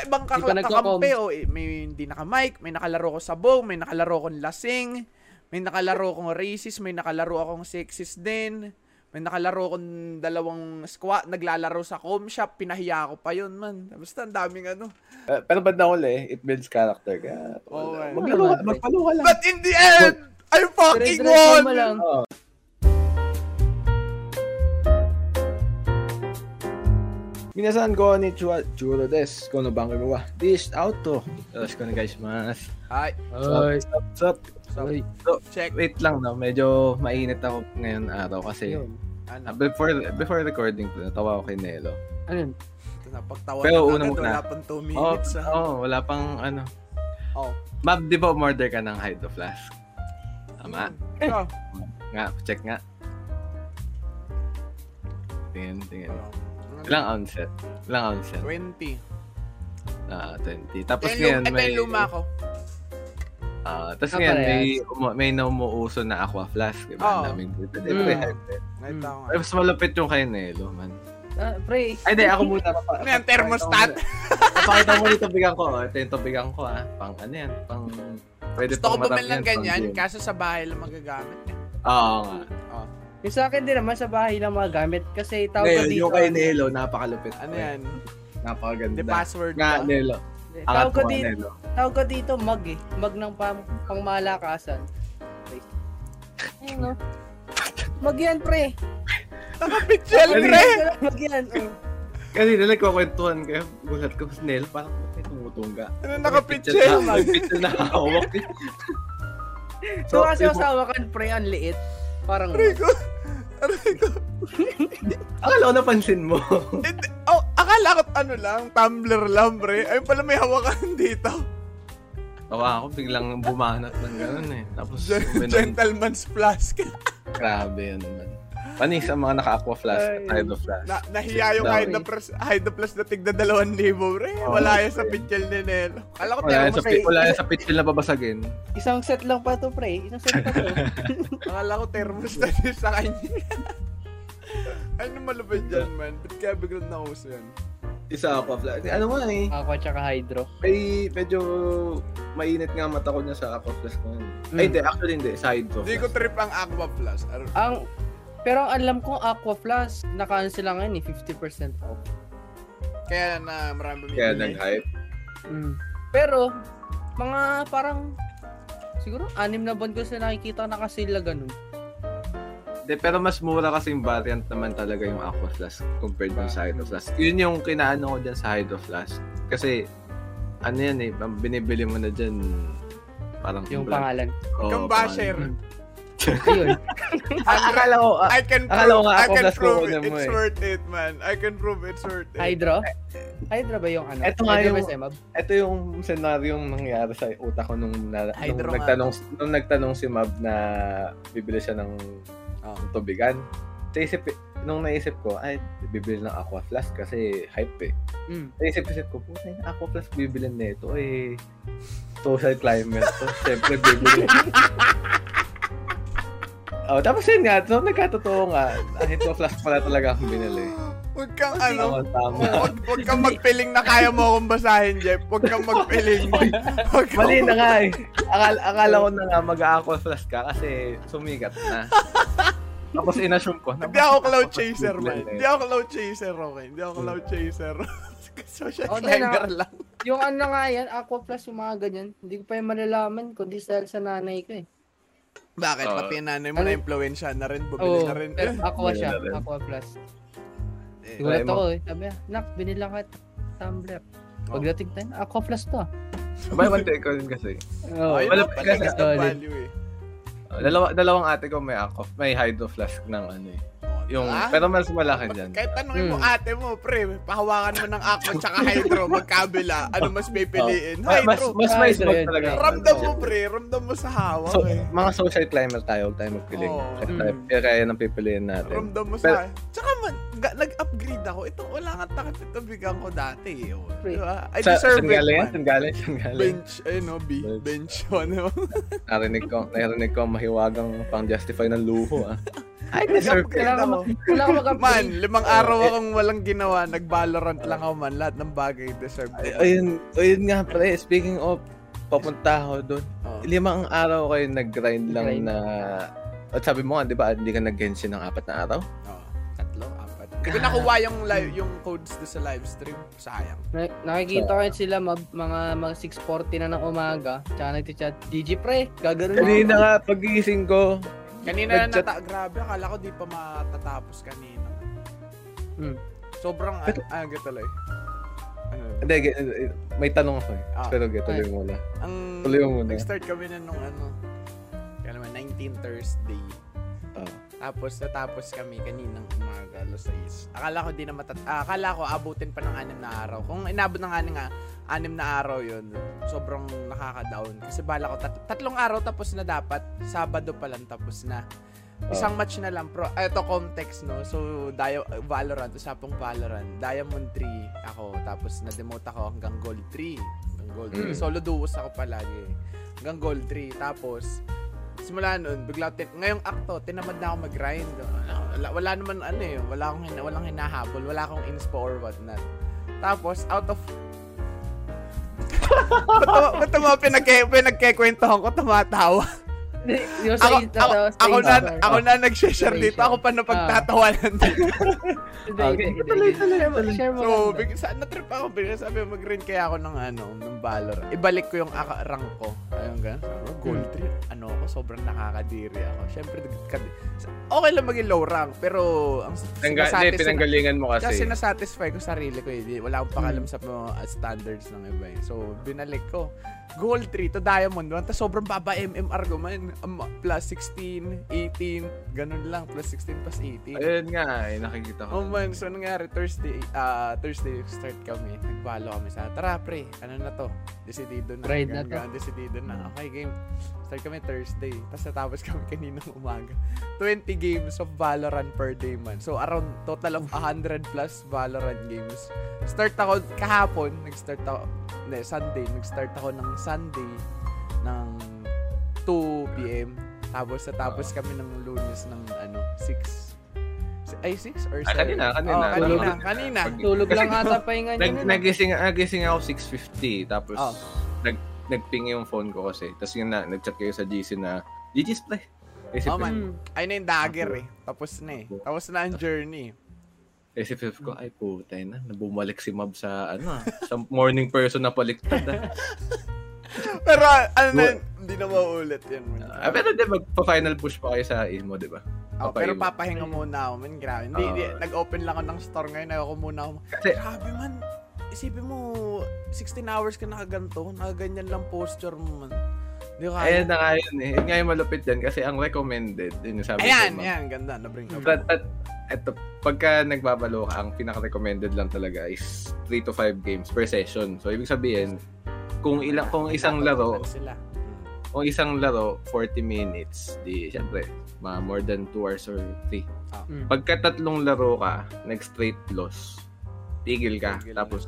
Iba-ibang kakla- nagko-com. kakampi. O, eh, may hindi naka-mic, may nakalaro ko sa bow, may nakalaro kong lasing, may nakalaro kong racist, may nakalaro akong sexist din. May nakalaro kong dalawang squad, naglalaro sa com shop, pinahiya ko pa yun, man. Basta ang daming ano. Eh, pero ba't na huli? It builds character. Kaya, Oo, eh. maglaro ka, magpalo ka lang. But in the end, I fucking Dire-diretso won! mo lang. Oo. Minasan ko ni Chua Churo des. Kono bang mo This auto. Tapos ko na guys mas. Ay, Oy, Sup, sup. so, oy. check. Wait lang no, medyo mainit ako ngayon araw kasi ah, Ano, before before recording to, natawa ako kay Nelo. Ano napagtawa Pero na agad, muna. wala pang 2 Oh, minutes. ah. oh, wala pang ano. Oh. Ma'am, di ba umorder ka ng Hydro Flask? Tama. So, Nga, check nga. Tingin, tingin. Um, Ilang ounce? Ilang ounce? 20. Ah, 20. Tapos Ito ngayon yung, ito may... yung luma ko. Ah, tapos Ah, ngayon may, may naumuuso na aqua flask. Diba? Oo. Ang daming dito. Mm. Ay, mas malapit yung kay Nelo, man. Ah, pre. Ay, di, ako muna. Ano yan, thermostat? Papakita mo yung tubigan ko. oh. Ito yung tubigan ko, ah. Pang ano yan, pang... Pwede Gusto ko bumili ng ganyan, kaso sa bahay lang magagamit. eh. Oo nga. Yung sa akin din naman sa bahay lang mga gamit kasi tawag ko Ngayon, dito. yung kay Nelo, napakalupit. Ano yan? Napakaganda. The password Nga, ba? Nelo. Tawag ko dito, Nelo. tawag ko dito mag eh. Mag ng pang, pang malakasan. Ayun no. Mag yan pre. Nakapitsel, Ano pre! Mag yan. oh. Kasi na nagkakwentuhan kayo, gulat ko sa Nelo, parang may tumutungga. Ano nakapitsel? Picture na hawak. eh. So, kasi yung- asawa kan pre, ang liit. Parang, ko. Aray ko. Akala ko napansin mo. Hindi- Oh, akala ko ano lang, tumbler lang, pre. Ayun pala may hawakan dito. Tawa ako, biglang bumanat ng gano'n eh. Tapos, Gen- uminom. Gentleman's flask. Grabe yun man. Panis ang mga naka-aqua flask Ay. at hydro flask. Na, nahiya yung. Hydro Plus, Hydro Plus na tigda dalawang libo, pre. Oh, Wala yan sa pitchel ni Nelo. Kala ko Wala yan sa, thermos, pi- wala yan sa pitch na babasagin. isang set lang pa to pre. Isang set pa to. akala ko thermos na din sa kanya. ano malupit dyan, man? Ba't kaya biglang nauso yan? Isa aqua flask. Ano nga eh. Aqua tsaka hydro. May medyo mainit nga mata ko niya sa aqua flask ko. yun. Mm. Ay, hindi. Actually, hindi. Sa hydro Hindi ko flask. trip ang Aqua. Ano? Ang, pero ang alam ko, Aqua Plus, naka-cancel lang ngayon eh, 50% off. Kaya na marami Kaya bumibili. nag-hype. Mm. Pero, mga parang, siguro, anim na buwan ko sila nakikita naka-sale na ganun. De, pero mas mura kasi yung variant naman talaga yung aqua flask compared dun sa hydro flask. Yun yung kinaano ko dyan sa hydro flask. Kasi, ano yan eh, binibili mo na dyan, parang Yung brand. pangalan. Oo, Kang basher. pangalan. Ayun. Akala ko, ah, I can Akala ko prove, nga I can prove it, it's eh. worth it, man. I can prove it's worth it. Hydro? Hydro ba yung ano? Eto nga yung- ito yung senaryo yung nangyari sa utak ko nung, na, nung nga. nagtanong nung nagtanong si Mab na bibili siya ng Oh. tubigan. Sa isip, nung naisip ko, ay, bibili ng aqua flask kasi hype eh. Mm. Naisip-isip ko, puta yung aqua flask bibili nito eh. Social climate to. Siyempre, bibili. oh, tapos yun nga, so nagkatotoo nga, aqua flask pala talaga akong binili. Huwag kang ano, huwag, huwag kang magpiling na kaya mo akong basahin, Jeff. Huwag kang magpiling. Huwag kang- Mali na nga eh. Akala, akala ko na nga mag-aqua flask ka kasi sumikat na. Tapos inassume ko. na Hindi ako cloud chaser, man. bibili? Hindi ako cloud chaser, okay? Hindi ako cloud chaser. Social Oh, climber na- lang. Yung ano nga yan, Aqua Plus, yung mga ganyan, hindi ko pa yung malalaman kundi dahil sa nanay ko eh. Bakit? Oo. Pati yung nanay mo Ano? na influensya na rin. Bumili Oo, na rin. pero Aqua siya. Aqua Plus. Eh, mo. ako eh. Sabi niya, nak, binila ka tumbler. Oh. Pagdating tayo, Aqua Plus to. ah." Buy one take one kasi. Oo. Ayun Wala pa kasi value eh. Uh, dalawa, dalawang ate ko may aqua, may hydro flask ng ano eh. Yung, Ah? pero mas malaki dyan. Kahit tanongin mo Mm. ate mo, pre, pahawakan mo ng aqua tsaka hydro, magkabila, ano mas pipiliin? Oh. mas, Hydro. mas may Hydro smoke talaga. Ramdam mo, pre, ramdam mo sa hawak So, eh. mga social climber tayo, huwag tayo magpiling. Oo. Kaya, Mm. tayo, kaya kaya nang pipiliin natin. Ramdam mo Pero- sa... Tsaka man, ga- nag-upgrade ako. Ito, wala nga takip ito bigang ko dati. Eh. oh. Diba? I Sa, deserve it, galing. Saan galing? Saan galing? Bench, ayun no, B. Bench. Bench, ano. Narinig ko, narinig ko ang mahiwagang pang-justify ng luho ah. I deserve it. Kailangan ako. mag- kailangan mag-upgrade. Man, limang araw akong walang ginawa, nag-Valorant lang ako man. Lahat ng bagay deserve ko. ayun, ayun nga pre, speaking of, papunta ako doon. Oh. Limang araw kayo nag-grind lang Grind. na... At sabi mo nga, di ba, hindi ka nag-genshin ng apat na araw? Oh, tatlo, apat. Hindi ko nakuha yung, live, yung codes do sa live stream. Sayang. Na- nakikita ko sila mag, mga, mga 6.40 na ng umaga. Tsaka nagti-chat, GG pre, gagano na. Kanina nga, pagising ko, Kanina na nata... Grabe, akala ko di pa matatapos kanina. Hmm. Sobrang... Pero- ah, ah, tuloy. Ano? hindi, may tanong ako eh. Ah. Pero ge, tuloy mo muna. Ang... Tuloy mo muna. Nag-start kami na nung ano... Kaya naman, 19 Thursday. Ah. Tapos natapos kami kaninang umaga, alas 6. Akala ko di na matat... ah, akala ko abutin pa ng anim na araw. Kung inabot ng anim, nga, anim na araw yun, sobrang nakaka-down. Kasi bala ko, tat- tatlong araw tapos na dapat. Sabado pa lang tapos na. Isang match na lang. Pro, ah, ito context, no? So, Dio, Valorant, usapang Valorant. Diamond 3 ako. Tapos na-demote ako hanggang Gold 3. Hanggang Gold 3. Mm. Solo duos ako palagi. Hanggang Gold 3. Tapos, simula noon, bigla, tin- ngayong akto, tinamad na ako mag-grind. Wala, wala naman ano eh, wala akong, hina, walang hinahabol, wala akong inspo or whatnot. Tapos, out of... ba't ba't mga pinagke, pinagkekwentuhan ko, tumatawa? Yung Ako, sa, ako, sa- ako na, sa- ako na nag-share dito, ako pa na pagtatawanan dito. Okay, tuloy, tuloy, Share mo- tuloy. Share mo So, big, sa, natrip ako, bigla sabi, mag-grind kaya ako ng ano, ng Valorant. Ibalik ko yung aka- rank ko. Ayun gan. Sabi ko, gold 3, ano ako, sobrang nakakadiri ako. Syempre, kad- okay lang maging low rank, pero ang hindi, sinasatis- pinanggalingan mo kasi kasi. nasatisfy ko sarili ko eh. Wala akong pakalam sa mga uh, standards ng iba eh. So, binalik ko. Gold 3 to Diamond 1. Tapos sobrang baba MMR ko man. Um, plus 16, 18, ganun lang. Plus 16 plus 18. Ayun nga, eh, nakikita ko. Oh man, so nangyari Thursday, ah Thursday start kami. Nagbalo kami sa, tara pre, ano na to? Decidido na. Ride na Ganun, ganun, Decidido na. Okay, game. Start kami Thursday. Tapos natapos kami kaninang umaga. 20 games of Valorant per day man. So around total of 100 plus Valorant games. Start ako kahapon, nag-start ako, hindi, Sunday, nag-start ako ng Sunday ng 2 p.m. Tapos natapos kami ng lunes ng ano, 6. Ay, 6 or 7? Ah, kanina, kanina. Oh, kanina, Tulog. kanina. Tulog lang ata pahinga niya Nag, nun. nagising, nagising ako 6.50, tapos Oh. nag, nag-ping yung phone ko kasi. Tapos yun na, nag-chat kayo sa GC na, GG's play. Isip, Oh, man. Ay na yung dagger eh. Tapos na eh. Tapos na ang journey. isip ko, ay puta na, nabumalik si Mab sa, ano ah, sa morning person na paliktad ah. Pero ano na, hindi na mauulit. Man. Ah, pero di, magpa-final push pa kayo sa emo, di ba? Oh, pero papahinga muna ako, man. Grabe. Hindi, hindi, nag-open lang ako ng store ngayon. Ayoko muna ako. Kasi, Grabe man. Isipin mo, 16 hours ka nakaganto. Nakaganyan lang posture mo man. Hindi ko ayan kaya. na nga yun eh. Yun nga yung malupit dyan kasi ang recommended, yun yung sabi Ayan, ko, Mab. ayan. Ganda. Na-bring up. But, but, eto, pagka nagbabalo ka, ang pinaka-recommended lang talaga is 3 to 5 games per session. So, ibig sabihin, kung ilang kung isang laro, Sila. kung isang laro 40 minutes, di syempre, ma more than 2 hours or 3. Hmm. Pagka tatlong laro ka, nag-straight loss, tigil ka, Tigil tapos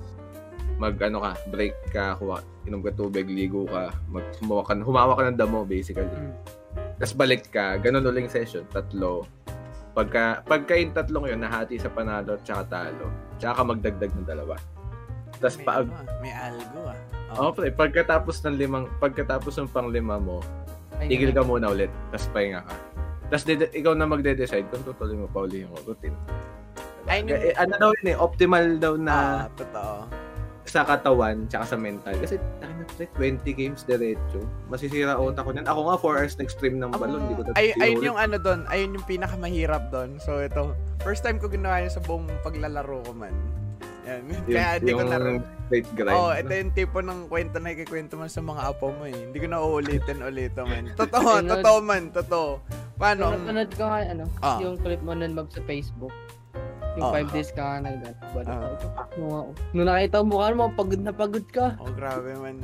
mag ano ka, break ka, kuha, inom ka tubig, ligo ka, mag, humawa ka, humawa ka ng damo basically. Hmm. Tapos balik ka, ganun uling session, tatlo. Pagka, pagka yung tatlong yun, nahati sa panalo at saka talo, tsaka ka magdagdag ng dalawa. Tapos may, pag, ano ah, may algo ah. oh, pre, pagkatapos ng limang, pagkatapos ng panglima mo, Pahinga tigil ka muna ulit, tapos pahinga ka. Tapos de- ikaw na magde-decide kung tutuloy mo pa uli yung routine. Ay, nung- Eh, ano daw yun eh, optimal daw na Ah, totoo. sa katawan tsaka sa mental. Kasi tayo na pre, 20 games diretso. Masisira utak ko niyan. Ako nga 4 hours nag-stream ng balon. Hindi ko na ay, ayun yung ano doon, ayun yung pinakamahirap doon. So ito, first time ko ginawa yun sa buong paglalaro ko man. Yan. Kaya hindi ko na rin. straight grind. Oh, ito yung tipo ng kwento na ikikwento mo sa mga apo mo eh. Hindi ko na uulitin ulit man. Totoo, totoo man, totoo. Paano? Nung napanood ko nga, ano, Ah. yung clip mo nun, Mab, sa Facebook. Yung Ah. 5 days ka nga nag Ah. uh, Nung nakita mo mukha mo, pagod na pagod ka. Oh, grabe man.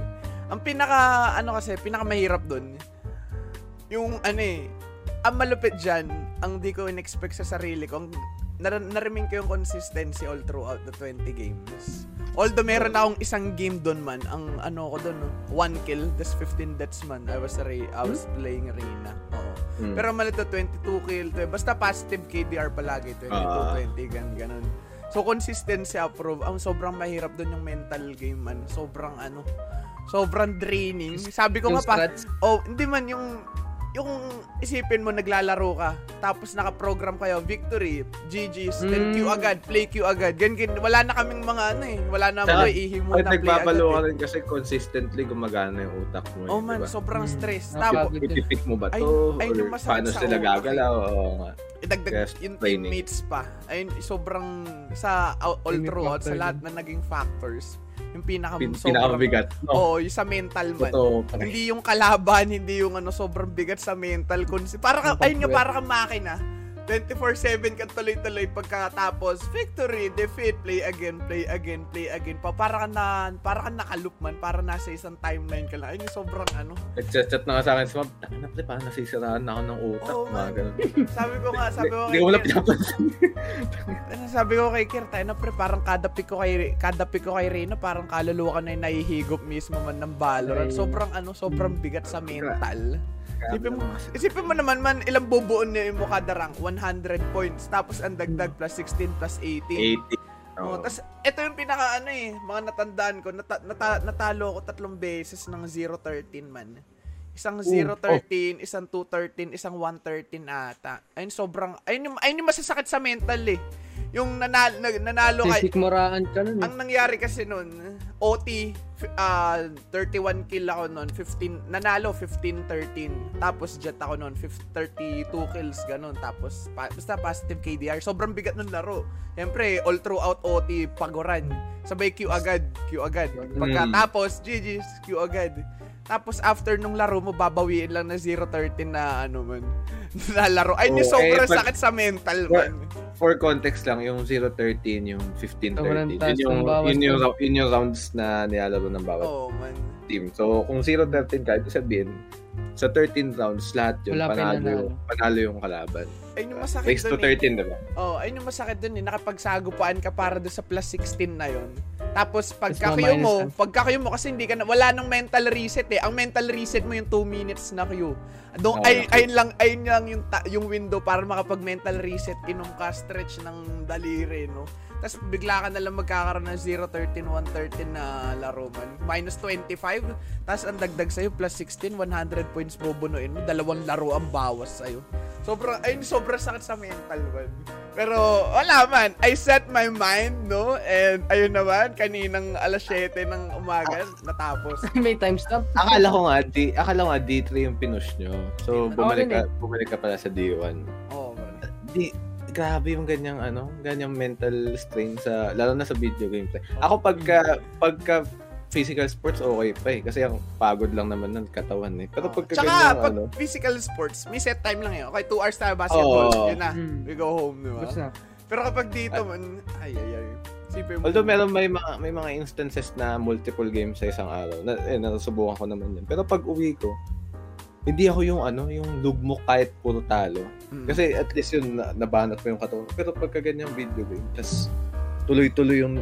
Ang pinaka, ano kasi, pinaka mahirap doon, yung ano eh, ang malupit dyan, ang di ko in-expect sa sarili ko, ang nar- narimin ko yung consistency all throughout the 20 games. Although meron akong isang game doon man, ang ano ko doon, no? one kill, that's 15 deaths man. I was, Re- I was playing Reyna. Oo. Mm. Pero mali to 22 kill. to. Basta positive KDR palagi. 22, Ah. 20, gan, ganun. So, consistency approve. Ang sobrang mahirap doon yung mental game man. Sobrang ano, sobrang draining. Sabi ko Yung nga pa, oh, hindi man yung yung isipin mo naglalaro ka tapos naka-program kayo victory GG's then Mm. queue agad play queue agad gan, gan wala na kaming mga ano eh wala na mga ihimo Kahit na play agad ka eh. rin kasi consistently gumagana yung utak mo. oh eh, man diba? sobrang Mm. stress Napag- tapos. Ipipick mo ba Ay- to? ayun yung or paano sila gagalaw? Oo nga. idagdag Yes, yung training. teammates pa ayun sobrang sa all, throughout sa lahat na naging factors yung pinaka Pin, pinakabigat. No? oh yung sa mental man Totoo. pare. Hindi yung kalaban, hindi yung ano, sobrang bigat sa mental. Consi- para ka, ayun nga, para kang makina. 24-7 ka tuloy-tuloy pagkatapos victory, defeat, play again, play again, play again. Pa, para ka na, para ka nakaloop man, para nasa isang timeline ka lang. Ayun yung sobrang ano. Nag-chat na nga sa akin sa map. Taka na, parang nasisiraan na ako ng utak. Oo, mga man. ganun. Sabi ko nga, sabi ko Hindi kay ko wala pinapansin. sabi ko kay Kir, tayo na pre, parang kada pick ko kay, kada pick ko kay Reyna, parang kaluluwa ka na yung nahihigop mismo man ng Valorant. Sobrang ano, sobrang bigat sa mental. Isipin mo, isipin mo naman man, ilang bubuon niyo mo kada rank? 100 points. Tapos ang dagdag plus 16 plus 18. 80. Oh, Oo. tas ito yung pinaka ano eh, mga natandaan ko, nata, nata, natalo ko tatlong beses ng 0-13 man. Isang 0-13, isang 2-13, isang 1-13 ata. Ayun sobrang, ayun yung, ayun yung masasakit sa mental eh. Yung nanalo, nanalo kay, Sisik moraan ka nun. eh. ang nangyari kasi nun, OT, ah, 31 kill ako nun, 15, nanalo 15-13. Tapos jet ako nun, 50, 32 kills, ganun. Tapos, pa, basta positive KDR. Sobrang bigat ng laro. Siyempre, all throughout OT, pagoran. Sabay Q agad, Q agad. Pagkatapos, GG's, Q agad. Tapos after nung laro mo, babawiin lang na 0-13 na ano man, na laro. Ay, yung Oo, sobrang eh, sakit sa mental Well, man. For context lang, yung 0-13, yung 15-13, Sobrang yun yung, yun, yung, yun yung rounds na nilalaro ng bawat Oo man. team. So, kung 0-13 ka, ito sabihin, sa 13 rounds, lahat yun, Wala panalo, yung, panalo yung kalaban. Ayun yung masakit Race to dun eh. 13, diba? Oh, ayun yung masakit dun eh. Nakapagsagupaan ka para doon sa plus 16 na yon. Tapos pagka Tapos queue ma-minus mo, ka. pagka queue mo kasi hindi ka na, wala nang mental reset eh. Ang mental reset mo yung 2 minutes na queue. Doon Oo, ay ayun lang ayun lang yung ta- yung window para makapag mental reset inom ka stretch ng daliri no. Tapos bigla ka na lang magkakaroon ng 0-13, 1-13 na laro man. Minus 25. Tapos ang dagdag sa'yo, plus 16, 100 points bubunuin mo. Dalawang laro ang bawas sa'yo. Sobrang, ayun, sobrang sakit sa mental man. Pero, wala man. I set my mind, no? And, ayun naman, kaninang alas 7 ng umaga, natapos. May timestamp. Akala ko nga, D, akala ko nga D3 yung pinush nyo. So, Di- bumalik ka, bumalik ka pala sa D1. Oo, man. Di, grabe yung ganyang ano, ganyang mental strain sa lalo na sa video gameplay. Ako pagka pagka physical sports okay pa eh kasi ang pagod lang naman ng katawan eh. Pero Oo. pagka Tsaka, ganyang pag ano, physical sports, may set time lang yun. Okay, 2 hours tayo basketball. Oo. Yun na. Hmm. We go home, di ba? Pero kapag dito man, ay, ay, ay. Sipin mo. although meron may mga may mga instances na multiple games sa isang araw. Na, eh, nasubukan ko naman yan. Pero pag uwi ko, hindi ako yung ano, yung lugmok kahit puro talo. Mm. Kasi at least yun, na, nabanat mo yung katawan. Pero pagka ganyang video game, tas tuloy-tuloy yung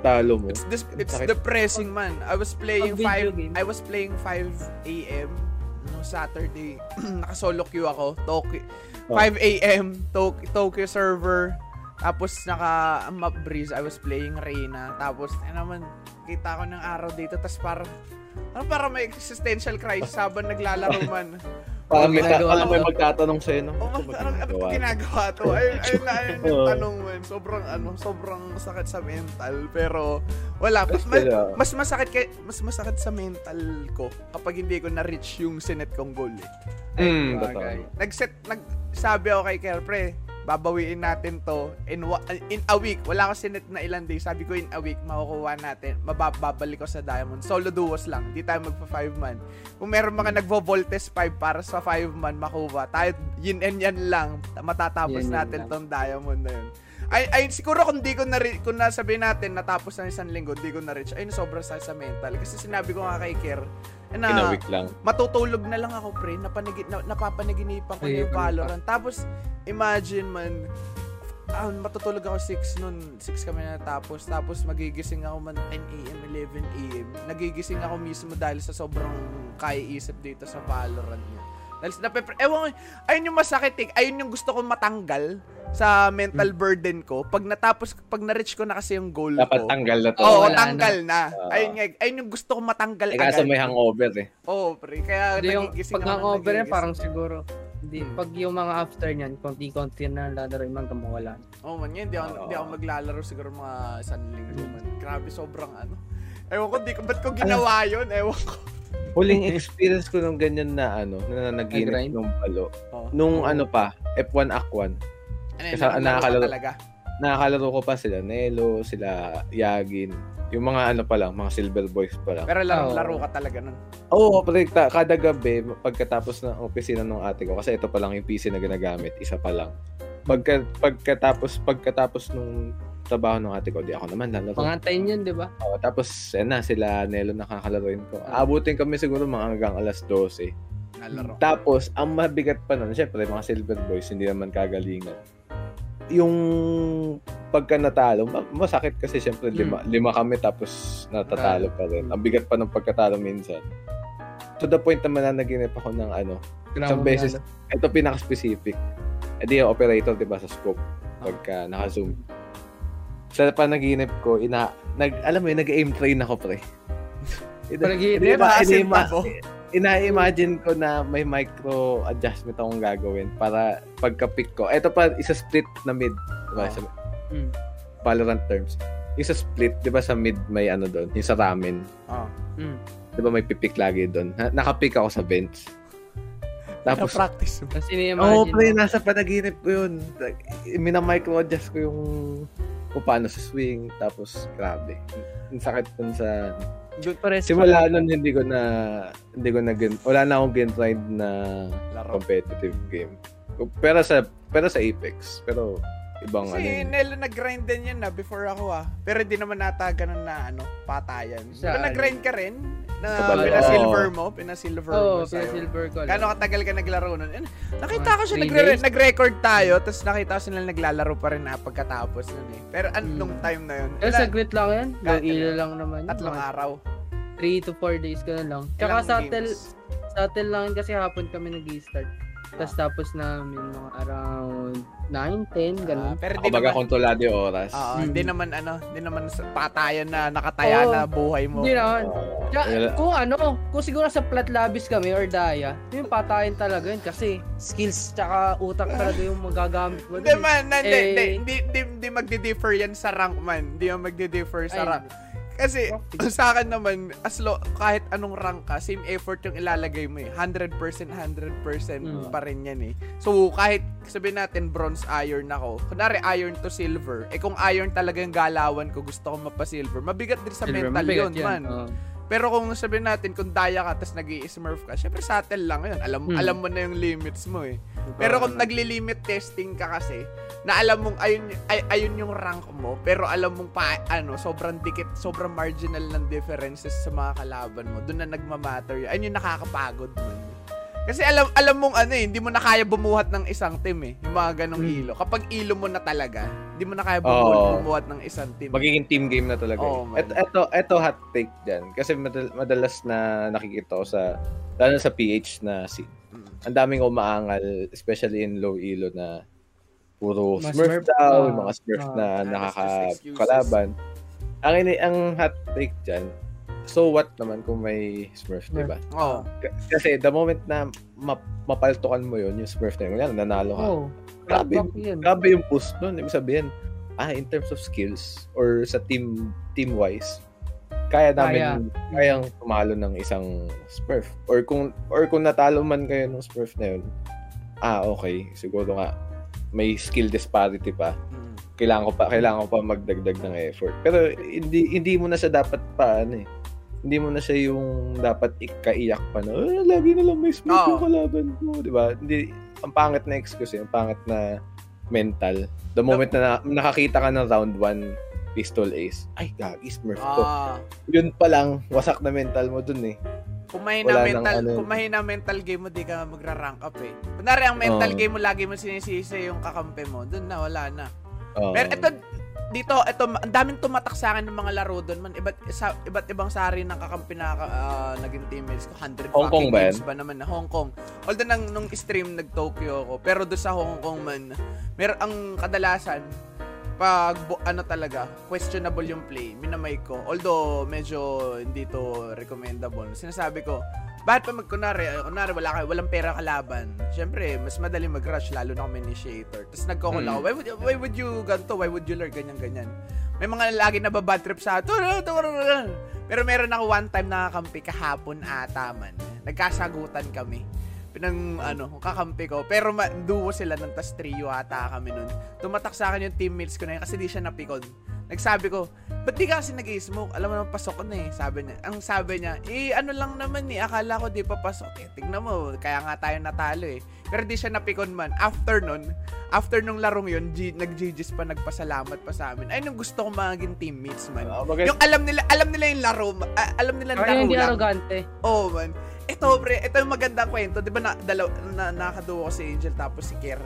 talo mo. It's, this, it's Sakit. depressing, man. I was playing Pag video 5 game. I was playing 5 a.m. no Saturday. Naka-solo queue ako. Tokyo. Oh. 5 a.m. Tokyo, Tokyo server. Tapos naka map breeze. I was playing Reyna. Tapos ano naman kita ko ng araw dito tapos para ano para may existential crisis habang naglalaro man. Parang may, ginagawa parang may ko. magtatanong sa'yo, no? Oh, Ano ano, ginagawa? to? Ayun, ayun na, ayun yung tanong man. Sobrang, ano, sobrang sakit sa mental. Pero, wala. Mas, ma- mas masakit kay, mas masakit sa mental ko kapag hindi ko na-reach yung sinet kong goal eh. Hmm, totoo. Nag-set, nagsabi ako kay Kerpre, babawiin natin to in, wa- in a week. Wala ko sinet na ilang days. Sabi ko in a week, makukuha natin. Mababalik ko sa Diamond. Solo duos lang. Di tayo magpa 5 man. Kung meron mga nagvo-voltes 5 para sa 5 man makuha, tayo yin and yan lang. Matatapos Yan, yan natin lang. tong Diamond na yun. Ay, ay, siguro kung di ko na kung nasabihin natin natapos ng isang linggo, di ko na reach. Ayun, sobrang sa sa mental. Kasi sinabi ko nga kay Ker, na In a week lang. matutulog na lang ako, pre. Napanigi, na, napapanaginipan ko na yung pa? Valorant. Tapos, imagine man, ah, matutulog ako 6 nun. 6 kami natapos. Tapos, magigising ako man 10 a.m., 11 a.m. Nagigising ako mismo dahil sa sobrang kaiisip dito sa Valorant niya. Dahil sa napepre- ewan ko, ayun yung masakit eh. Ayun yung gusto kong matanggal sa mental Hmm. burden ko. Pag natapos, pag na-reach ko na kasi yung goal Dapat ko. tanggal na to. Oo, Wala tanggal na. Oo. Ayun nga, ayun yung gusto kong matanggal eh, kaso agad. may hangover eh. Oo, pre. Kaya Hindi yung nagigising pag hangover nagigising. parang siguro, hindi, Hmm. pag yung mga after niyan, konti-konti na lalaro yung mga mawala. Oo man, yun, hindi ako, Oo. hindi ako maglalaro siguro mga isang linggo man. Grabe, sobrang ano. Ewan ko, di ko, ba't ko ginawa yun? Ewan ko. Huling experience ko nung ganyan na ano, na naginip nung palo. Oh. Nung ano pa, F1 Act 1. Ano Kasi nakakalaro- talaga. Nakakalaro ko pa sila Nelo, sila Yagin. Yung mga ano pa lang, mga Silver Boys pa lang. Pero laro, Oo. laro ka talaga nun. Oo, oh, ta- kada gabi, pagkatapos ng opisina ng ate ko, kasi ito pa lang yung PC na ginagamit, isa pa lang. Pagka, pagkatapos, pagkatapos nung trabaho ng ate ko, di ako naman lalaro. Pangantayin yun, di ba? Oo, tapos, yan na, sila Nelo nakakalaruin ko. Abutin kami siguro mga hanggang alas 12. Nalaro. Tapos, ang mabigat pa nun, syempre, mga Silver Boys, hindi naman kagalingan. Yung pagka natalo, ma- masakit kasi syempre lima, lima kami tapos natatalo pa rin. Ang bigat pa ng pagkatalo minsan. To the point naman na naginip ako ng ano, isang beses, ito pinaka-specific. E di yung operator, di ba, sa scope, pagka naka-zoom. Sa panaginip ko, ina, nag, alam mo yun, nag-aim train ako, pre. Panaginip? Ba, po? ina-imagine ko na may micro adjustment akong gagawin para pagka-pick ko. Ito pa, isa split na mid. Diba? Oh. Sa Hmm. Valorant terms. Isa split, di ba sa mid may ano doon? Yung sa ramen. Oo. Hmm. Di ba may pipick lagi doon? Na- Nakapick ako sa bench. Tapos, Na-practice mo. Kasi Oo, ni-imagine oh, pre, nasa panaginip ko yun. Like, Mina-micro-adjust ko yung kung paano sa swing. Tapos, grabe. Ang sakit dun sa... Pares Simula nun, hindi ko na... Hindi ko na... Gin, wala na akong gin-tried na Laro. competitive game. Pero sa pero sa Apex. Pero ibang ano. Kasi. Nelo nag-grind din yan na before ako ah. Pero di naman nata ganun na ano, patayan. Sa Pero nag-grind ka rin? Na pina-silver mo? Pina-silver Oo, mo oh, sa'yo. silver ko. Gano'ng katagal ka naglaro nun? Eh, Nakita ko siya, three nagre- nag-record tayo, tapos nakita ko sila naglalaro pa rin na pagkatapos nun eh. Pero an- Hmm. nung time na yun, Pero saglit lang yan. Low ilo ilan? lang naman. yun. tatlong araw. 3 to 4 days na lang. Tsaka Ilang subtle, subtle lang kasi hapon kami nag-start. Tapos tapos namin mga around 9, 10, Ah, ganun. pero di Kumbaga naman, kontrolado yung oras. Oo, Hmm. hindi naman ano, hindi naman patayan na nakataya Oo. na buhay mo. Hindi naman. Wala- kung ano, kung siguro sa flat labis kami or daya, yung patayin talaga yun kasi skills tsaka utak talaga yung magagamit mo. Hindi eh. man, hindi, Eh, hindi, hindi, hindi, magdi-differ yan sa rank man. Hindi yan magdi-differ sa Ay, rank. Kasi sa akin naman, as lo, kahit anong rank ka, same effort yung ilalagay mo eh. 100%, 100% Mm. pa rin yan eh. So, kahit sabihin natin bronze iron ako, kunwari iron to silver, eh kung iron talaga yung galawan ko, gusto ko mapa-silver, mabigat din sa Silver, mental yun, yan. man. Oo. Pero kung sabihin natin, kung daya ka, tapos nag smurf ka, syempre subtle lang yun. Alam, Mm. alam mo na yung limits mo eh. Pero kung nagli-limit testing ka kasi, na alam mong ayun, ay, ayun yung rank mo, pero alam mong pa, ano, sobrang dikit, sobrang marginal ng differences sa mga kalaban mo, doon na nagmamatter yun. Ayun yung nakakapagod man. Kasi alam alam mong ano eh, hindi mo na kaya bumuhat ng isang team eh, yung mga ganong Hmm. ilo. Kapag ilo mo na talaga, hindi mo na kaya bumuhat, ng isang team. Magiging team game na talaga. Oo, eh. eto, eto hot take dyan. Kasi madal- madalas na nakikita ko sa, lalo sa PH na si, Mm. ang daming umaangal, especially in low elo na puro Mga smurf, Smurf, daw, yung mga smurf ah. na Ah, nakakakalaban. Ang, ini, ang hot take dyan, so what naman kung may smurf, di ba? Oo. K- Kasi the moment na map, mapaltukan mo yun, yung smurf na yun, yan, nanalo ka. Oh, Grabe, grabe yung push nun. Ibig sabihin, ah, in terms of skills or sa team team-wise, kaya namin kayang tumalo ng isang Smurf. Or kung or kung natalo man kayo ng Smurf na yun, ah, okay, siguro nga may skill disparity pa. Mm. Kailangan ko pa kailangan ko pa magdagdag ng effort. Pero hindi hindi mo na siya dapat pa ano eh. Hindi mo na siya yung dapat ikaiyak pa na, ah, lagi na lang may Smurf Oo. yung kalaban mo, di ba? Hindi, ang pangit na excuse, eh, ang pangit na mental. The moment na, nakakita ka ng round 1 pistol ace, ay, gagi, Smurf to. Ah. Yun pa lang, wasak na mental mo dun eh. Kung mahina Wala mental, ano. kung mahina mental game mo, di ka magra-rank up eh. Kunwari ang mental Oo. game mo, lagi mo sinisisi yung kakampi mo, dun na, wala na. Oo. Pero ito, dito, ito, ang daming tumatak sa akin ng mga laro doon, man. Iba't, sa, iba't ibang sari ng kakampi na ah, naging teammates ko. 100 Hong Kong ba games ba naman na Hong Kong. Although nang, nung stream, nag-Tokyo ako. Pero doon sa Hong Kong man, mer ang kadalasan, pag ano talaga, questionable yung play, minamay ko. Although, medyo hindi to recommendable. Sinasabi ko, bakit pa mag, kunwari, eh, kunwari wala kayo, walang pera kalaban. Siyempre, mas madali mag-rush, lalo na kung initiator. Tapos nagkakul Mm. ako, why would, you- why would you ganto? Why would you learn? Ganyan, ganyan. May mga lagi na bad trip sa ato. Pero meron ako one time nakakampi kahapon ata man. Nagkasagutan kami. Pinang ano, kakampi ko. Pero ma- duo sila ng tas trio ata kami nun. Tumatak sa akin yung teammates ko na yun kasi di siya napikon. Nagsabi ko, ba't di ka kasi nag-smoke? Alam mo naman, pasok ko na eh. Sabi niya. Ang sabi niya, eh ano lang naman eh. Akala ko di pa pasok. Eh, tignan mo, kaya nga tayo natalo eh. Pero di siya napikon man. After nun, after nung larong yun, G- nag-GG's pa, nagpasalamat pa sa amin. Ayun yung gusto ko maging teammates man. Ah, bagay- Yung alam nila, alam nila yung laro, ah, alam nila yung laro hindi lang. arrogante. Oo, man. Ito, pre, ito yung magandang kwento. Di ba na, dalaw, na, nakaduo ko si Angel tapos si Kier.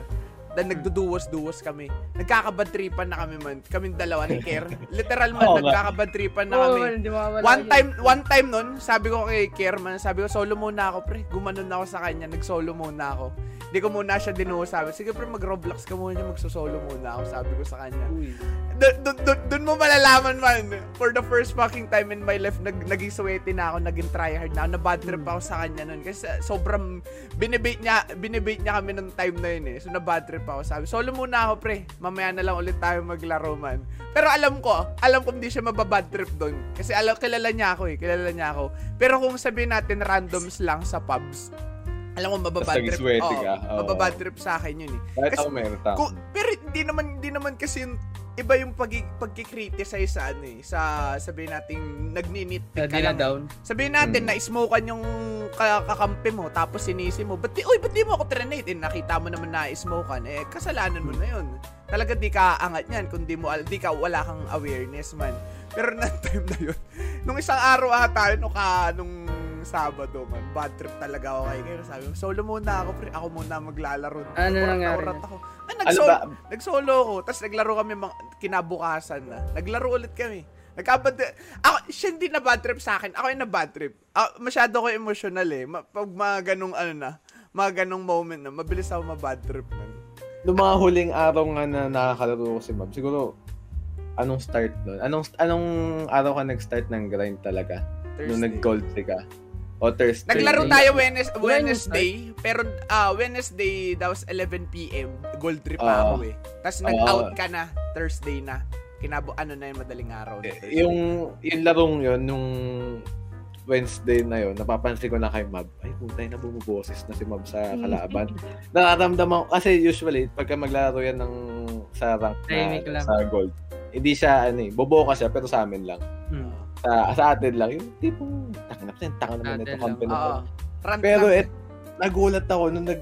Dan nagduduwas-duwas kami. Nagkakabadtripan na kami man. Kaming dalawa ni Kier. Literal man, nga. nagkakabadtripan na kami. mawawala One yun. time, one time nun, sabi ko kay Kier man, sabi ko, solo muna ako, pre. Gumanon ako sa kanya, nag-solo muna ako. Hindi ko muna siya dinuho, sabi, sige pre, mag-Roblox ka muna, magsusolo muna ako, sabi ko sa kanya. Doon dun, dun, dun mo malalaman man, for the first fucking time in my life, nag, naging sweaty na ako, naging tryhard na ako, na bad trip ako sa kanya nun. Kasi sobrang binibait niya, binibait niya kami nung time na yun eh. So na bad trip ako. Sabi, solo muna ako pre, mamaya na lang ulit tayo maglaro man. Pero alam ko, alam ko hindi siya mababad trip doon. Kasi alam, kilala niya ako eh, kilala niya ako. Pero kung sabihin natin randoms lang sa pubs, alam ko mababad trip. Oo, ka. Oo. mababad trip sa akin yun eh. Kahit Kasi- ako meron tama. Kung, pero hindi naman hindi naman kasi yung iba yung pag pagki-criticize sa ano eh, sa sabihin nating nagninitpick Sa ka lang. down. Sabihin natin Mm. na smokean yung ka- kakampi mo tapos sinisi mo. Ba't di, uy, ba't di mo ako trinate? Eh, nakita mo naman na smokean. Eh, kasalanan mo na yun. Talaga di ka angat yan kung di mo, al- di ka, wala kang awareness man. Pero na time na yun, nung isang araw ata, nung, ka, nung Sabado man, bad trip talaga ako kay Kaya sabi ko, solo muna ako, pre. Ako muna maglalaro. Ano na nangyari na? ako. Ay, Ano nag-solo, ba? Nagsolo ako, tapos naglaro kami mga kinabukasan na. Naglaro ulit kami. Nagkabad ako siya hindi na bad trip sa akin. Ako yung na bad trip. Ah, masyado ko emotional eh. Ma- pag mga ganung ano na, mga ganung moment na, mabilis ako ma-bad trip man. Noong mga huling araw nga na nakakalaro ko si Mab, siguro, anong start nun? Anong, anong araw ka nag-start ng grind talaga? Nung Thursday. nag-gold ka? O Thursday? Naglaro tayo Wednes- Wednesday, pero ah Wednesday, that was 11 p.m. Gold trip pa Ah. ako eh. Tapos nag-out ka na, Thursday na. Kinabo, ano na yung madaling araw. na Eh, Thursday. yung, yung larong yun, nung Wednesday na yun, napapansin ko na kay Mab, ay putay na bumuboses na si Mab sa kalaban. Nakaramdaman ko, kasi usually, pagka maglalaro yan ng sa rank na, sa gold, hindi siya, ano eh, boboka siya, pero sa amin lang. Hmm. Sa, sa atin lang, yung tipong, taka na, taka naman ito, to. Oo. Rant Pero et, nagulat ako nung nag,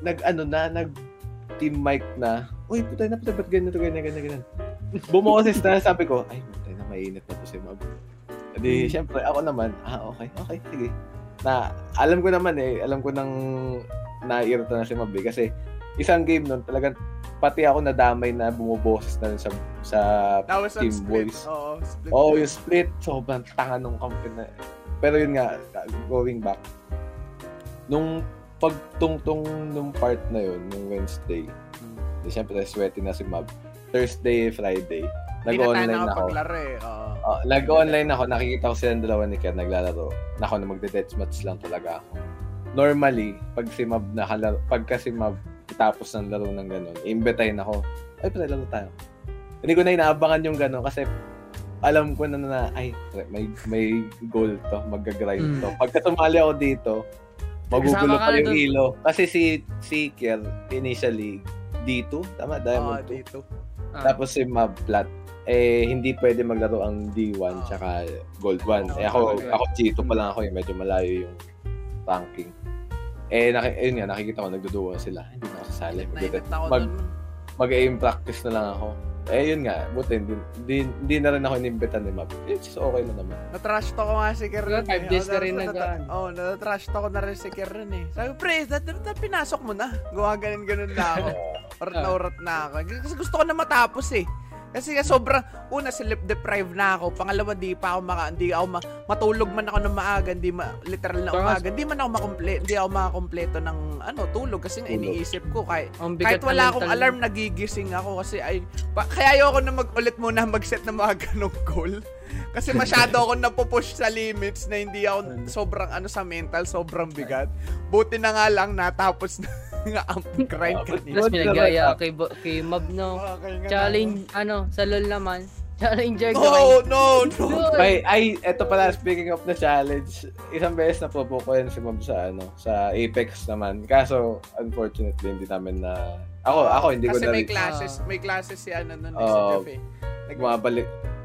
nag ano na, nag team mic na, uy, putay na putay, ba't ganito, ganyan, ganyan, ganyan. Bumoses na, sabi ko, ay, putay na, mainit na to si Mab. Edi, syempre, ako naman, ah, okay, okay, sige. Na, alam ko naman eh, alam ko nang nairita na si Mab eh, kasi isang game nun, talagang pati ako nadamay na bumuboses na sa, sa Team. Boys. Oo, split. Oo, oh, yung split, sobrang tanga nung kampi na. Pero yun nga, going back, nung pagtungtong nung part na yun, nung Wednesday, Hmm. di syempre sweaty na si Mab. Thursday, Friday, Hindi na nag-online ako. eh. Oo. Oh, nag-online ako, nakikita ko silang dalawa ni Ken naglalaro. Na ako na magde-deathmatch lang talaga ako. Normally, pag si Mab nakalaro, pagka si Mab tapos ng laro ng ganun, iimbitahin ako, ay, pala laro tayo. Hindi ko na inaabangan yung ganun kasi alam ko na na, ay, pre, may, may goal to, mag-grind to. Mm. Pagka tumali ako dito, magugulo pa yung dun. ilo. Kasi si, si Kier, initially, D2, tama? Diamond 2. dito. Ah. Tapos si Mab Plat, eh, hindi pwede maglaro ang D1 Ah. tsaka Gold 1. Eh, Ah, ako, okay. ako G2 pa lang ako eh. Medyo malayo yung ranking. Eh, naki, ayun nga, nakikita ko, nagduduwa sila. Hindi ako sasali. Nainit na ako Mag, dun. mag-aim practice na lang ako. Eh, yun nga, buti, hindi, hindi, hindi na rin ako inimbitan ni Mab. Eh, just okay lang naman. Na-trash talk ko nga si Kern. Five days ka rin nag- Oo, oh, na-trash talk ko na rin si Kern eh. Sabi, pre, dat, dat, dat, pinasok mo na. Gawa ganun-ganun na ako. Orat na orat na ako. Kasi gusto ko na matapos eh. Kasi nga sobrang, una, sleep deprived na ako. Pangalawa, di pa ako maka, di ako ma- matulog man ako ng maaga, di ma, literal na umaga. Di man ako makomple, di ako makakompleto ng, ano, tulog. Kasi nga iniisip ko, kahit, bigat kahit wala na akong mental alarm, nagigising ako kasi ay, pa, kaya ayoko na mag, ulit muna mag-set ng mga ganong goal. Kasi masyado ako napupush sa limits na hindi ako sobrang ano sa mental, sobrang bigat. Buti na nga lang natapos na nga ang grind kanina. Tapos pinagaya kay, kay Mob, no? Okay nga Challenge, ano, sa LOL naman. Challenger No, no, no. Dude, Ay, ay, eto pala, speaking of the challenge, isang beses na po ko yan si Mob sa, ano, sa Apex naman. Kaso, unfortunately, hindi namin na... Ako, ako, hindi ko Kasi na may rin classes, Ah. may classes si ano nun, eh, si Oo. Jeff eh. Nag-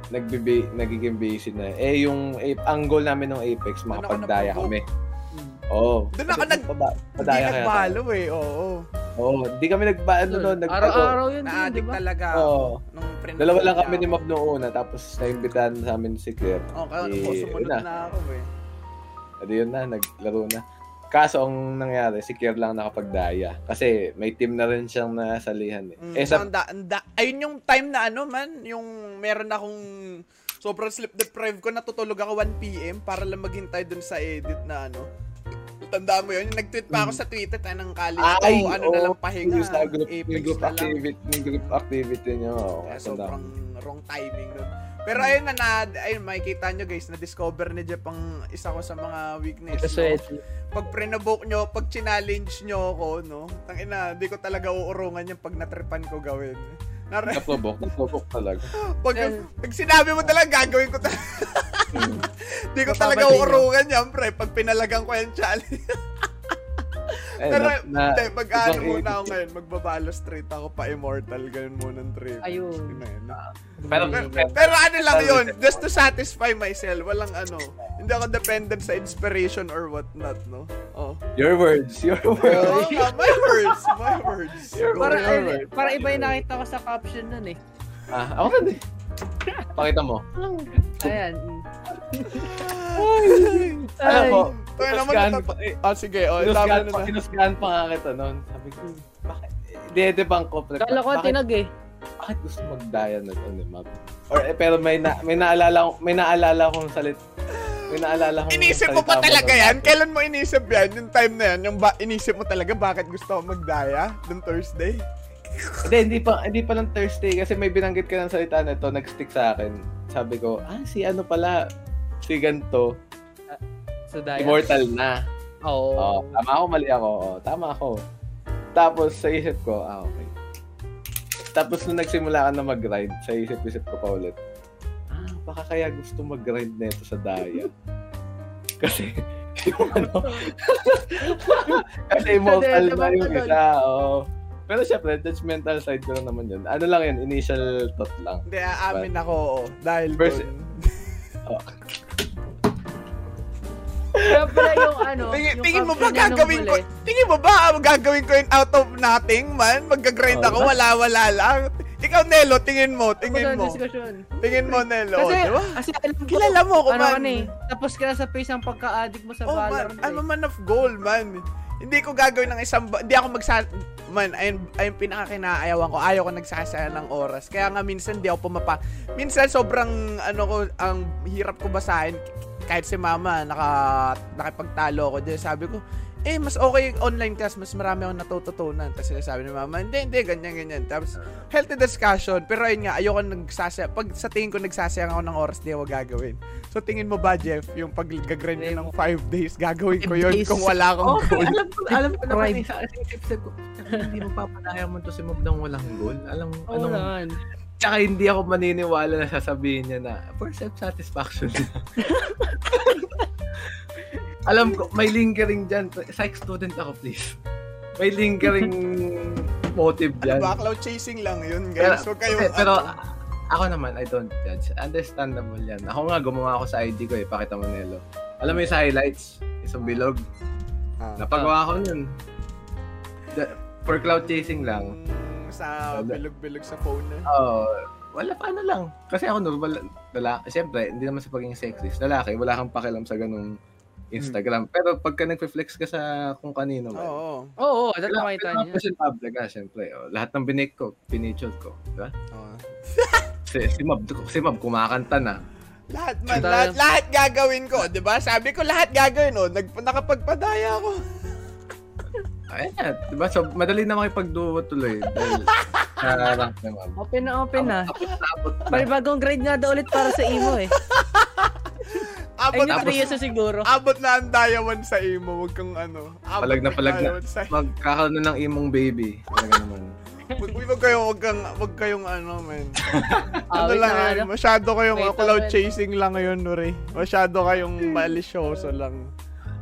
nagbibi, nagiging busy na. Eh, yung, Ape- ang goal namin ng Apex, makapagdaya kami. Mm. Oo. Doon ako nag- padaya kaya nagpalo eh, oo. Oo, hindi kami nagba, ano Lol, doon, nagpalo. Araw-araw yun, din, di Na-addict ba? talaga. Oo. Nung friend Dalawa lang kami ako. ni Mob noong una, tapos naimbitahan sa amin si Claire. Oo, kaya Eh, oh, sumunod yun na. ako eh. Adi yun na, naglaro na. Kaso ang nangyari, si Kier lang nakapagdaya. Kasi may team na rin siyang nasalihan eh. Mm, eh sa, anda, anda, ayun yung time na ano man, yung meron akong sobrang sleep deprived ko, natutulog ako 1pm para lang maghintay dun sa edit na ano. Tanda mo yun, yung nag-tweet pa ako sa Twitter tayo ng college Mm. ay, ko, ano na lang pahinga, yung sa group, Apex yung group activity, yung group activity nyo. oo, Kaya sobrang wrong timing nun. Pero ayun na, na ayun, makikita nyo guys, na-discover ni Jeff ang isa ko sa mga weakness. No? Pag pre-naboke nyo, pag challenge nyo ako, no? Tangina, di ko talaga uurungan yung pag natripan ko gawin. Nar- Naprovoke, naprovoke talaga. pag, Yan. pag sinabi mo talaga, gagawin ko talaga. Mm. di ko talaga uurungan yan, pre. Pag pinalagang ko yung challenge. Eh, Pero, na, na, hindi, mag ano ibang muna ako ngayon, magbabalo straight ako pa immortal, ganun muna ng trip. Ayun. Pero, Pero, pero, pero ano lang yun, just to satisfy myself, walang ano, hindi ako dependent sa inspiration or what not, no? Oh. your words, your Oo words. nga, my words, my words. Your Para, your ay, words. para iba yung nakita ko sa caption nun eh. ah, ako rin eh. Pakita mo. Ayan. Alam Ay. ko, Kaya naman natat- pa, eh, Ah, sige, oh, tama na pa, na. kinusgahan pa nga kita noon. Sabi ko, bakit? Dede-debang ko. pre, Kala ko bakit, tinag eh. bakit gusto magdaya na to ni Mab? Or, eh, pero may na, may naalala ko, may naalala kong salit. May naalala kong Inisip mo pa talaga doon. yan? Kailan mo inisip yan? Yung time na yan? Yung ba, inisip mo talaga bakit gusto ko magdaya? Nung Thursday? Hindi, hindi pa, hindi pa lang Thursday kasi may binanggit ka ng salita na to, nag-stick sa akin. Sabi ko, ah, si ano pala, si ganto, So, dahil. immortal na. Oo. Oh, tama ako, mali ako. Oh, tama ako. Tapos sa isip ko, ah, okay. Tapos nung nagsimula ka na mag-grind, sa isip-isip ko pa ulit, ah, baka kaya gusto mag-grind nito sa Daya. Kasi, yung ano, kasi immortal na yung isa, oo. Pero syempre, judgmental side ko lang naman yun. Ano lang yun, initial thought lang. Hindi, aamin ako, oo. Dahil First- dun. Kaya pala yung ano, Tingin, yung tingin mo ba gagawin ko? Tingin mo ba ah, gagawin ko yun out of nothing, man? Magga-grind Oh, ako, wala-wala lang. Ikaw, Nelo, tingin mo, tingin ang mo. diskusyon. Tingin mo, Nelo. Kasi, diba? kasi alam ko, Kilala mo ako, ano man. ka na eh. Tapos ka na sa face ng pagka-addict mo sa Oh, man, Valorant. I'm a eh. man of gold, man. Hindi ko gagawin ng isang, ba- hindi ako magsa, man, ayun, ayun pinakakinaayawan ko. Ayaw ko nagsasaya ng oras. Kaya nga minsan di ako pumapa. Minsan sobrang, ano ko, ang hirap ko basahin. Kahit si mama, naka, nakipagtalo ako dyan. Sabi ko, eh, mas okay online class, mas marami akong natututunan. Tapos sabi ni mama, hindi, hindi, ganyan, ganyan. Tapos, healthy discussion. Pero ayun nga, ayoko nagsasaya. Pag sa tingin ko nagsasayang ako ng oras, di ako gagawin. So, tingin mo ba, Jeff, yung pag-grind ko ng 5 days, gagawin ko yun kung wala akong Oh, goal. alam ko, alam ko naman sa isip ko, hindi mo papanaya mo to si Mob ng walang goal. Alam, Oo anong. Tsaka hindi ako maniniwala na sasabihin niya na for self-satisfaction. alam ko, may lingering dyan. Psych student ako, please. May lingering motive Ano dyan. ba, cloud chasing lang yun, guys. Huwag kayo, eh, pero ano, ako naman, I don't judge. Understandable yan. Ako nga, gumawa ako sa ID ko eh. Pakita mo, Nelo. Alam mo yung sa highlights? Isang bilog. ah, Napagawa ko nun. For cloud chasing lang. Sa bilog-bilog sa phone na. Oo. wala pa ano lang. Kasi ako normal, lalaki. Siyempre, hindi naman sa pagiging sexist. Lalaki, wala kang pakialam sa ganung Instagram. Pero pagka nagpe-flex ka sa kung kanino man. Oo. Oo, oo, dapat makita niya. presentable ka, siyempre. Oh, lahat ng binik ko, pinicture ko. Di ba? Oo. Si, si Mab, si Mab kumakanta na. Lahat man, lahat, lahat gagawin ko, 'di ba? Sabi ko lahat gagawin, oh. Nag, nakapagpadaya ako. Ayan, di ba? So, madali na makipagduo tuloy. Dahil ni Mab. Open na open na. Na. Panibagong grade nga daw ulit para sa imo eh. Abot Ay, na, yung 3 years na siguro. abot na ang diamond sa imo, wag kang ano. Abot Palag na palag na. Magkakaroon na ng imong baby. Talaga naman. wag, wag kayong, wag kang, wag kayong ano, man. Ano lang na, yan, masyado kayong Wait, cloud chasing lang ngayon, Nuri. Masyado kayong malisyoso lang.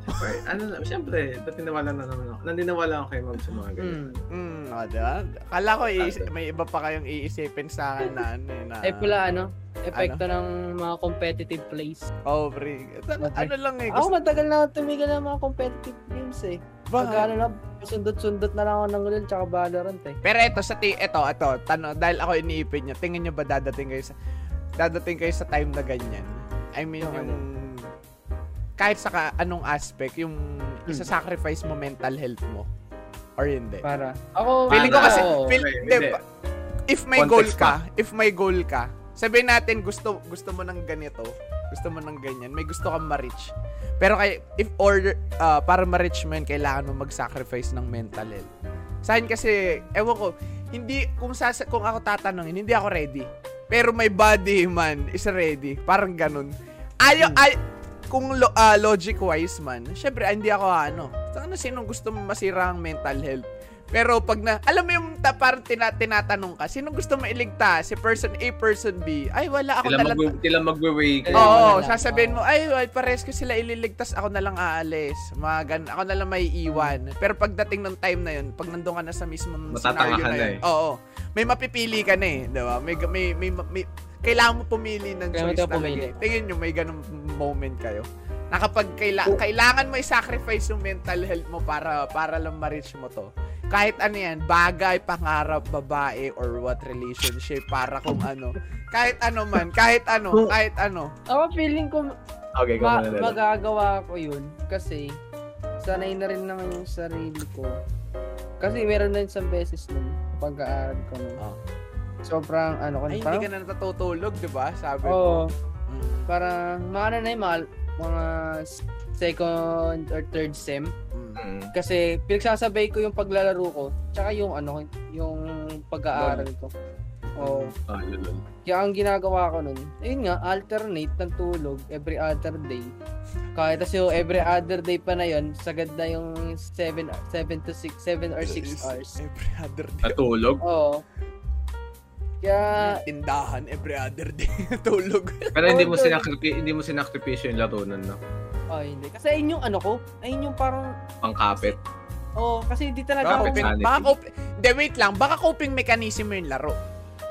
Siyempre, ano lang, siyempre, natiniwala na naman ako. Nandiniwala ako kay Mab sa mga ganyan. Hmm. Hmm, ah, diba? Kala ko iis- may iba pa kayong iisipin sa akin na ano eh, na... Eh pula ano, epekto ng mga competitive plays. Oh, pre. Ano lang eh. Ako Gusto, matagal na ako tumigil ng mga competitive games eh. ba? Pag ano na, sundot-sundot na lang ako ng LoL tsaka Valorant eh. Pero ito, sa ti, ito, ito, tanong, dahil ako iniipin nyo, tingin nyo ba dadating kayo sa, dadating kayo sa time na ganyan? I mean, Okay. yung, kahit sa ka, anong aspect, yung isa-sacrifice mo mental health mo, or hindi? Para. Ako, Feeling ko kasi, oo. feel, Okay, hindi, if may goal Context ka, if may goal ka, sabihin natin gusto gusto mo ng ganito, gusto mo ng ganyan, may gusto kang ma-reach. Pero kay if order ah, para ma-reach mo yun, kailangan mo mag-sacrifice ng mental health. Sa akin kasi, ewan ko, hindi kung sa kung ako tatanungin, hindi ako ready. Pero my body man is ready. Parang ganun. Ayo Hmm. ay kung lo, ah, logic wise man, syempre ah, hindi ako ano. Ano sino gusto masira ang mental health? Pero pag na, alam mo yung ta, parang tina, tinatanong ka, sino gusto mo iligtas? Si person A, person B. Ay, wala ako Sila, na lang. mag, sila magwe-way Eh, Oo, lang. sasabihin mo, ay, ay, pares ko sila ililigtas, ako na lang aalis. Mga gan- ako na lang may iwan. Pero pagdating ng time na yun, pag nandun ka na sa mismong Matatanga scenario na na yun, eh. oo, may mapipili ka na eh, di ba? May, may, may, may, kailangan mo pumili ng Kailangan choice mo talaga. pumili. eh. Tingin nyo, may ganung moment kayo. Na kapag kaila- kailangan mo i-sacrifice yung mental health mo para para lang ma-reach mo to. Kahit ano yan, bagay, pangarap, babae, or what relationship, para kung ano. Kahit ano man, kahit ano, kahit ano. Ako feeling ko Okay, ma- magagawa ko yun kasi sanay na rin naman yung sarili ko. Kasi meron na isang beses nun pag-aaral ko nun. Oh. Sobrang ano ko Ay, hindi parang, ka na natutulog, di ba? Sabi Oo, mo. Mm. parang mga ano na yung mga, mga second or third sem. Mm. Mm. Kasi pinagsasabay ko yung paglalaro ko, tsaka yung ano, yung pag-aaral ko. Oo. Ah, lolo. Kaya ang ginagawa ko nun, ayun nga, alternate ng tulog every other day. Kahit tas yung every other day pa na yun, sagad na yung 7 7 to 6, 7 or 6 Is- hours. Every other day. Natulog? Oo. Kaya, Tindahan every other day. Tulog. Pero hindi mo Oo, sinakripi hindi mo sinakripisyo yung laro nun, no? oh hindi. Kasi ayun yung ano ko, ayun yung parang, Pangkapit. oh, kasi hindi talaga Baka ako, coping, sanity. baka coping, hindi, wait lang. Baka coping mechanism yung laro.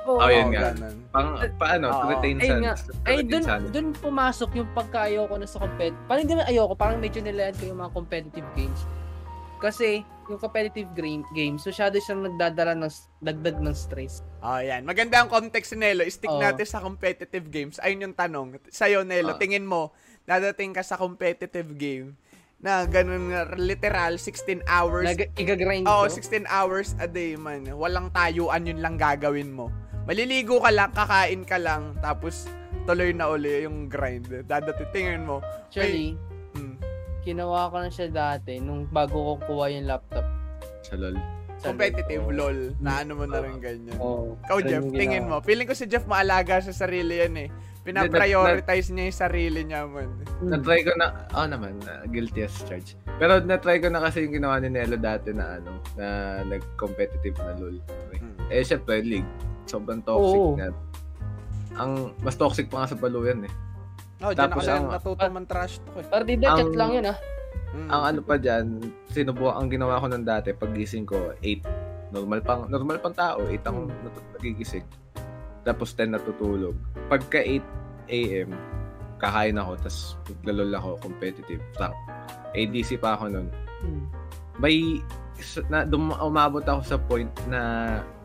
oh, Oh, yun Oo, nga. ganun. Pang, paano? Oo. To retain Ayun nga. ay dun, sanity. dun pumasok yung pagka-ayoko na sa competitive. Parang hindi naman ayoko, parang medyo nilayan ko yung mga competitive games. Kasi, yung competitive game, games, masyado siyang nagdadala ng dagdag ng stress. Oh, yan. Maganda ang context ni Nelo. Stick Oo. natin sa competitive games. Ayun yung tanong. Sa'yo, Nelo, Ah. tingin mo, dadating ka sa competitive game na ganun literal, 16 hours. Nag igagrind Oo, ko. 16 hours a day, man. Walang tayuan, yun lang gagawin mo. Maliligo ka lang, kakain ka lang, tapos tuloy na uli yung grind. Dadating, tingin mo. Actually, Hmm. Ginawa ko na siya dati nung bago ko kuha yung laptop. Sa lol. Sa Competitive, loob. lol. Na ano mo na rin ganyan. Ikaw, Ganun Jeff, tingin mo. Feeling ko si Jeff maalaga sa sarili yan eh. Pinaprioritize niya yung sarili niya, man. Hmm. Na-try ko na, oh naman, na guilty as charged. Pero na-try ko na kasi yung ginawa ni Nelo dati na ano, na nag-competitive na lol. Hmm. Eh, syempre, league. Sobrang toxic Oo. na. Ang, mas toxic pa nga sa balo yan eh. Oh, dyan Tapos ako lang ang- natuto man trash talk eh. Partida, chat Ang- lang yun ah. Mm. Ang ano pa dyan, sinubukan, ang ginawa ko nun dati, pagising ko, 8. Normal pang, normal pang tao, 8 ang Hmm. nat- nagigising. Tapos 10 natutulog. Pagka 8 a.m., kakain ako, tapos maglalol ako, competitive, rank. ADC pa ako nun. Hmm. May, na, dum, umabot ako sa point na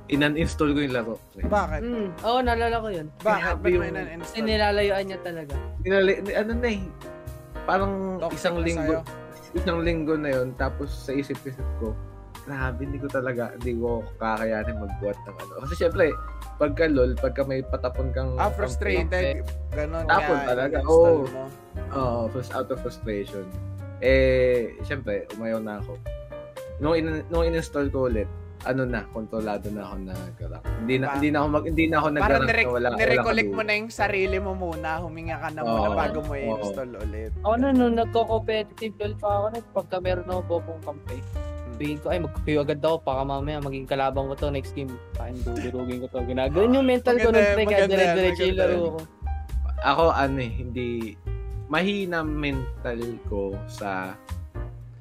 inan-install ko yung laro. Bakit? Hmm. Oo, naalala ko yun. Bakit? Ba't yung- may Kasi nan-install? nilalayuan niya talaga. Dinali, ano na eh, parang Toxic isang linggo, sa'yo. isang linggo na yon tapos sa isip-isip ko, grabe, hindi ko talaga, hindi ko kakayanin magbuhat ng ano. Kasi syempre, pagka lol, pagka may patapon kang... Ah, frustrated. Ganon Tapon kaya talaga, oo. mo. Oo, first out of frustration. Eh, syempre, umayaw na ako. Nung, in, nung in-install ko ulit, ano na, kontrolado na ako na nag Hindi na, hindi na ako mag, hindi na ako nag Parang na nire- wala, nirecollect mo na yung sarili mo muna, huminga ka na muna Oo, bago mo oo. i-install ulit. Ako na, nung nagko-competitive LOL pa ako, na, pagka meron ako bobong kampe, sabihin ko, ay, magkukuyo agad ako, baka mamaya maging kalabang ko to next game. Kain dudurugin ko to. Ginagawin yung mental ko Maganda nun, yan, pre, kaya dire-diretso yung laro ko. Ako, ano eh, hindi, mahina mental ko sa,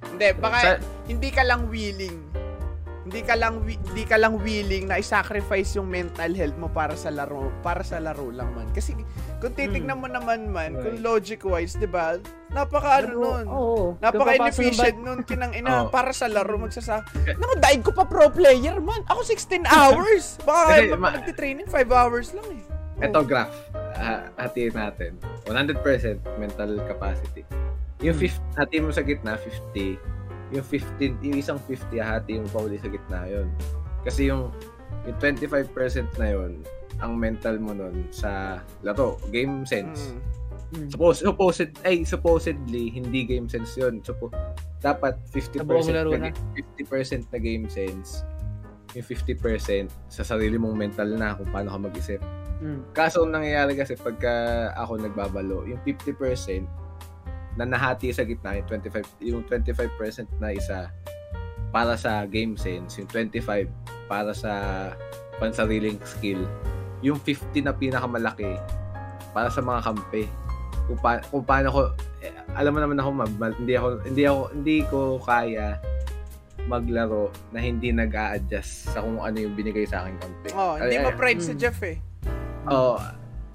Hindi, baka sa hindi ka lang willing. Hindi ka lang hindi ka lang willing na i-sacrifice yung mental health mo para sa laro, para sa laro lang man. Kasi kung titignan mo naman man, kung logic wise, 'di ba? Napaka ano. Oo. Napaka inefficient nun kinang ina Oo. para sa laro magsasa. Naku, daig ko pa pro player man. Ako 16 hours. Baka kaya ma- pa nagtitraining 5 hours lang eh. Ito graph, uh, hatiin natin. 100% mental capacity. Yung 50, hati mo sa gitna, 50. Yung 15, yung isang 50, hati mo pa uli sa gitna yon Kasi yung, yung 25% na yon ang mental mo nun sa laro, game sense. Mm. Mm. Suppose, supposed, ay, supposedly, hindi game sense yun. Suppo, dapat 50% Sa buong laro na, na. 50% na game sense. Yung 50% sa sarili mong mental na kung paano ka mag-isip. Mm. Kaso ang nangyayari kasi pagka ako nagbabalo, yung 50% na nahati sa gitna, yung 25, yung 25% na isa para sa game sense, yung 25 para sa pansariling skill, yung 50 na pinakamalaki para sa mga kampe. Kung, pa, kung paano ko eh, alam mo naman ako mab, mal- hindi ako hindi ako hindi ko kaya maglaro na hindi nag-a-adjust sa kung ano yung binigay sa akin kampe. Oh, hindi Ay- mo pride si Mm. Jeff eh. Oh,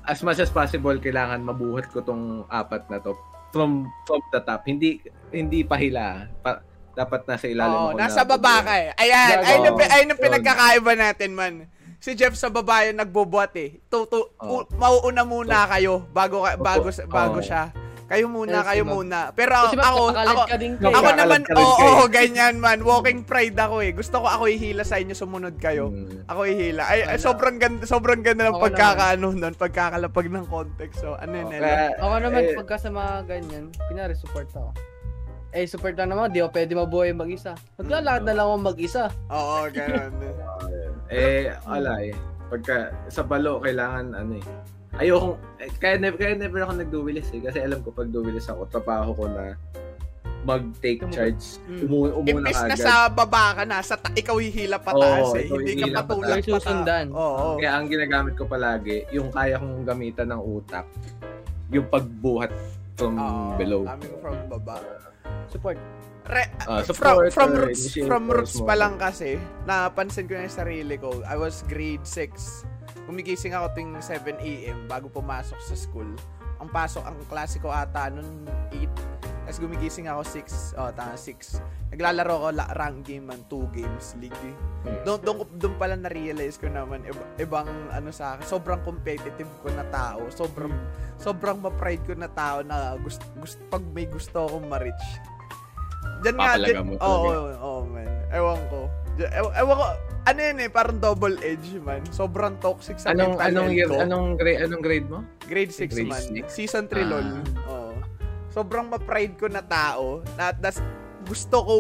as much as possible kailangan mabuhat ko tong apat na to from from the top. Hindi hindi pahila. Pa, dapat nasa ilalim Oo, ako nasa na baba ka eh. Ayan, Gago. ayun ang, ayun ang pinagkakaiba natin man. Si Jeff sa baba yung nagbubuhat eh. Tu, tu, Oo. u- mauuna muna kayo bago bago sa- bago Oo. siya. Kayo muna, Yes, kayo muna. Pero Kasi ako, ako, ka din kayo. ako naman, oo, kayo. oo, ganyan man. Walking pride ako eh. Gusto ko ako ihila sa inyo, sumunod kayo. Mm. Ako ihila. Ay, ay, sobrang ganda, sobrang ganda ng pagkakaano nun, pagkakalapag ng context. So, ano yun, Oh, Nelo? kaya- Ako naman, eh, pagka sa mga ganyan, pinari support ako. Eh, support lang naman, di ako pwede mabuhay mag-isa. Maglalakad na lang ako mag-isa. Oo, ganun. eh wala eh. Pagka sa balo kailangan ano eh. Ayoko eh, kaya never kaya never ako nagduwilis eh kasi alam ko pag duwilis ako trabaho ko na mag-take charge. Mm. Umu umuna Imbes na agad. sa baba ka na, sa ta- ikaw hihila pataas Oo, eh. Hindi ka patulak pataas. Susundan. Oo. Kaya ang ginagamit ko palagi, yung kaya kong gamitan ng utak, yung pagbuhat from Oo, below. Coming from baba. Support. Re- Ah, from, from uh, roots, from roots mo. pa lang kasi, napansin ko na yung sarili ko. I was grade 6. Gumigising ako ting 7 a.m. bago pumasok sa school. Ang pasok, ang klase ko ata nun 8. Tapos gumigising ako 6. Oh, tama, 6. Naglalaro ko la- rank game man, 2 games, league. Hmm. Doon, doon, ko- doon pala na-realize ko naman, iba- ibang ano sa akin, sobrang competitive ko na tao. Sobrang, sobrang ma-pride ko na tao na gusto, gusto, pag may gusto akong ma-reach. Diyan nga, Papalaga di- mo Oo, talaga. oh, oh, man. Ewan ko. Diyan- Ewan, ewan ko, ano yun eh, parang double edge man. Sobrang toxic sa Anong mental anong health year, ko. anong grade anong grade mo? Grade 6 Grade man. six? Season 3 Ah. lol. Oo. Sobrang ma-pride ko na tao na das, gusto ko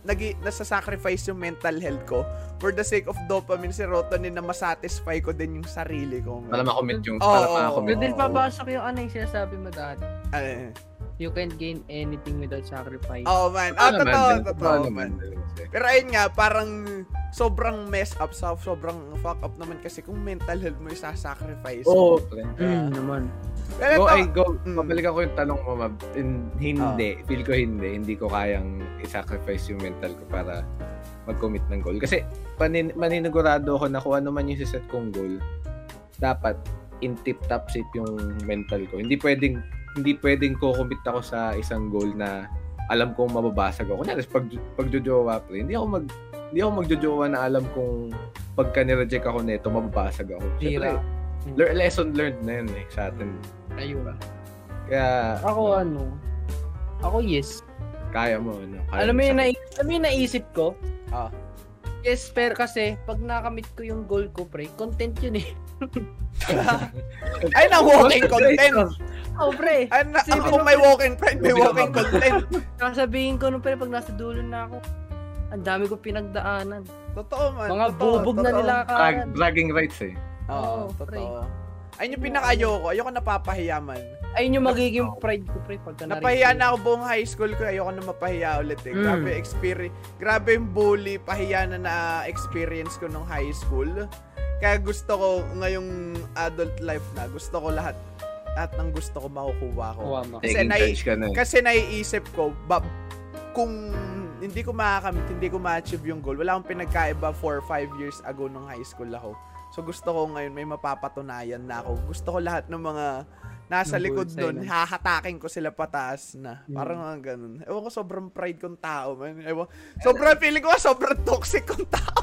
nagi nasa-sacrifice yung mental health ko for the sake of dopamine serotonin na masatisfy ko din yung sarili ko. man. Para makommit yung Oo, para oo, makakommit. Pero din Oo. papasok yung ano yung sinasabi mo dati. Eh, You can't gain anything without sacrifice. Oh man. Ah, naman totoo, din, totoo naman man. Pero ayun nga, parang sobrang mess up, sa sobrang fuck up naman kasi kung mental health mo isa-sacrifice. Oo, mo. pre. Mm, naman. Pero Go, ito, ay, go. Mm. Mabalikan ko yung tanong mo, Mab. In- hindi. Ah. Feel ko hindi. Hindi ko kayang i-sacrifice yung mental ko para mag-commit ng goal. Kasi panin maninigurado ako na kung ano man yung siset kong goal, dapat in tip-top shape yung mental ko. Hindi pwedeng hindi pwedeng ko commit ako sa isang goal na alam kong mababasag ako. Kunyari, pag, pagjojowa, pre, hindi ako mag hindi ako magjojowa na alam kung pagka nireject ako nito, mababasag ako. Siyempre, lear- lesson learned na yun eh sa atin. Ayun. Kaya, Ako ano? Ako yes. kaya mo, ano. Kaya Alam mo yung, nai- alam mo yung naisip ko? Ah. Yes, pero kasi, pag nakamit ko yung goal ko, pre, content yun eh. Ay, na walking content. Oh, pre. Ay, na, ako ba- may walking pride, may walking content. Sasabihin ko nung pre, pag nasa dulo na ako, ang dami ko pinagdaanan. Totoo man. Mga totoo, bubog na totoo. nilakaran. Brag, bragging rights eh. Oo, pre. totoo. Ayun yung pinaka-ayoko. Ayoko napapahiyaman. Ayun yung magiging pride ko, pre, pagka Napahiya na ako buong high school ko. Ayoko na mapahiya ulit eh. Mm. Grabe experience. Grabe yung bully, pahiya na na experience ko nung high school. Kaya gusto ko ngayong adult life na, gusto ko lahat lahat ng gusto ko makukuha ko. Kasi nai- ka na eh. Kasi naiisip ko, ba, kung hindi ko makakamit, hindi ko ma-achieve yung goal, wala akong pinagkaiba 4 or 5 years ago nung high school ako. So gusto ko ngayon may mapapatunayan na ako. Gusto ko lahat ng mga nasa Ng likod nun, hahatakin ko sila pataas na. Mm. Parang mga ganun. Ewan ko, sobrang pride kong tao, man. Ewan. Sobrang feeling ko, sobrang toxic kong tao.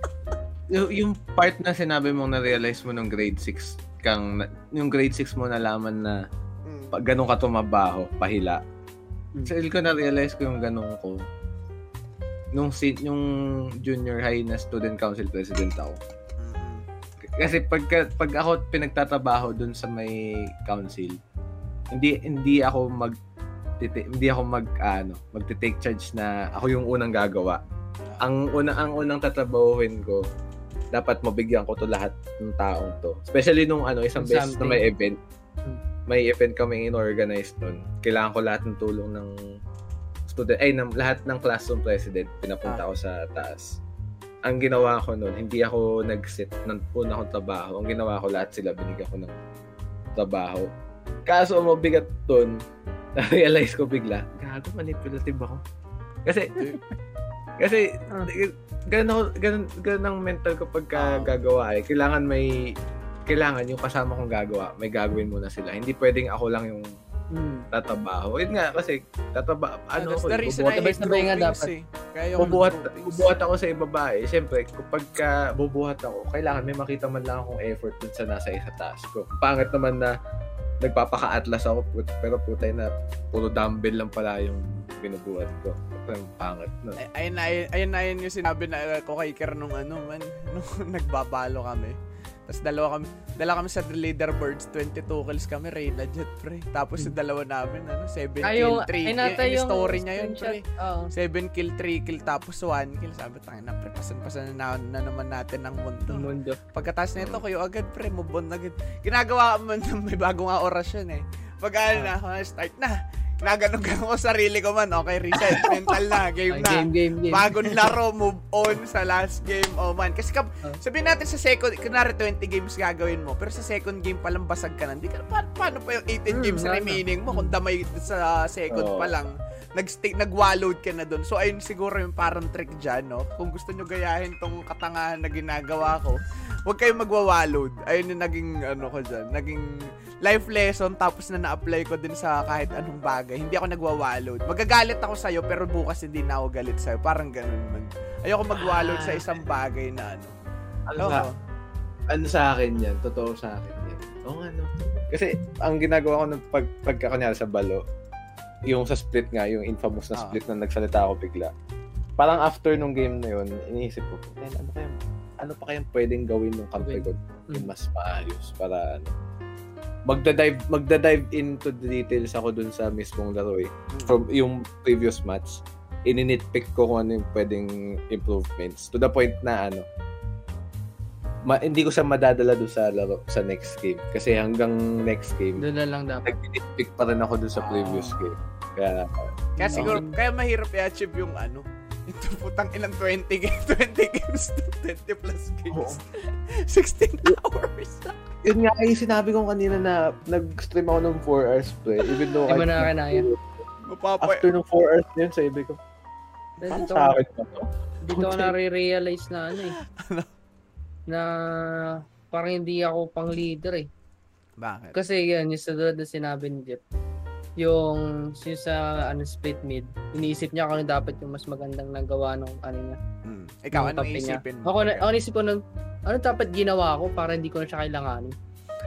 yung, yung part na sinabi mong na-realize mo nung grade 6, kang, yung grade 6 mo nalaman na Mm. ganun ka tumabaho, pahila. Mm. Sa ko na-realize ko yung ganun ko. Nung, si, yung junior high na student council president ako. Kasi pagka, pag ako pinagtatrabaho dun sa may council, hindi hindi ako mag hindi ako mag ano, magte-take charge na ako yung unang gagawa. Ang una ang unang tatrabahuhin ko, dapat mabigyan ko to lahat ng taong to. Especially nung ano, isang beses na may event. Hmm. May event kami in-organize nun. Kailangan ko lahat ng tulong ng student, ay, ng, lahat ng classroom president, pinapunta ko sa taas. Ang ginawa ko nun, hindi ako nag-sit ng una kong trabaho. Ang ginawa ko, lahat sila binigyan ko ng trabaho. Kaso, mabigat dun, na-realize ko bigla, gago, manipulative ako. Kasi, kasi, Ah. ganun, ako, ganun, ganun ang mental ko pagka Ah. gagawa eh. Kailangan may, kailangan yung kasama kong gagawa, may gagawin muna sila. Hindi pwedeng ako lang yung Mm. tatabaho. Yun nga, kasi, tataba, ano That's ako, eh, bubuhat, nga groupings dapat. eh. Kaya bubuhat, bubuhat ako sa ibaba eh. Siyempre, kapag ka bubuhat ako, kailangan may makita man lang akong effort dun sa nasa isa task ko. Pangit naman na nagpapaka-atlas ako, put- pero putay na puro dumbbell lang pala yung binubuhat ko. Parang pangit na. Ay- ayun na, ayun, ayun na yun yung sinabi na uh, ko kay Kier nung ano man, nung nagbabalo kami. Tapos dalawa kami, dala kami sa leaderboards, 22 kills kami, Reyna Jet, pre. Tapos yung dalawa namin, ano, 7 Ay, kill, yung, 3 ay kill. nata Yung, yung story niya yun, pre. Oo. 7 kill, 3 kill, tapos 1 kill. Sabi, tayo na, pre, pasan-pasan na, na naman natin ang mundo. Mundo. Pagkatapos nito, kayo agad, pre, move on agad. Ginagawa man may bago nga orasyon eh. Pag ano na, ah, start na. Naganog ko sarili ko man, okay, reset, mental na, game na. game, game, game. Bagong laro, move on sa last game. Oh man. Kasi kap, Oh. sabihin natin sa second, kunwari 20 games gagawin mo, pero sa second game pa lang basag ka na. Hindi ka, pa, paano pa yung 18 Hmm, games remaining mo kung damay sa second Oo. pa lang? Nag-stick, nag-wallowed ka na doon. So, ayun siguro yung parang trick dyan, no? Kung gusto nyo gayahin tong katangahan na ginagawa ko, huwag kayong magwa-wallowed. Ayun yung naging, ano ko dyan, naging life lesson tapos na na-apply ko din sa kahit anong bagay. Hindi ako nagwa-wallowed. Magagalit ako sa'yo pero bukas hindi na ako galit sa'yo. Parang ganun man. Ayoko mag-wallowed sa isang bagay na ano. Ano sa, ano sa akin yan? Totoo sa akin yan. Oo nga, no? Kasi, ang ginagawa ko ng pag, pagka kunyari sa balo, yung sa split nga, yung infamous na Ah. split na nagsalita ako bigla. Parang after nung game na yun, iniisip ko, "Man, ano kaya, ano pa kayang pwedeng gawin ng kampi ko yung Mm. mas maayos para ano, magda-dive magda-dive into the details ako dun sa mismong laro eh. From yung previous match, ininitpick ko kung ano yung pwedeng improvements to the point na ano, ma- hindi ko siya madadala doon sa laro sa next game kasi hanggang next game Doon na lang dapat. nag-nitpick pa rin ako doon sa previous Ah. game. Kaya Kaya siguro, Um, kaya mahirap i-achieve yung ano, ito putang ilang 20 games, 20 games to 20 plus games. 16 hours. yun nga yung sinabi ko kanina na nag-stream ako ng 4 hours play even though Hindi mo I- na kinaya. Mapapa, after ng 4 hours na yun sabi ko Dahil ano Dito, sa akin ba to? dito ko nare-realize na ano eh. Na parang hindi ako pang leader eh. Bakit? Kasi yan, yung sa na sinabi ni Jeff, yung, yung sa ano, split mid, iniisip niya kung ano dapat yung mas magandang nagawa ng ano niya. Hmm. Ikaw, niya. isipin mo? Ako, na, ako naisip ko nun, ano dapat ginawa ko para hindi ko na siya kailanganin.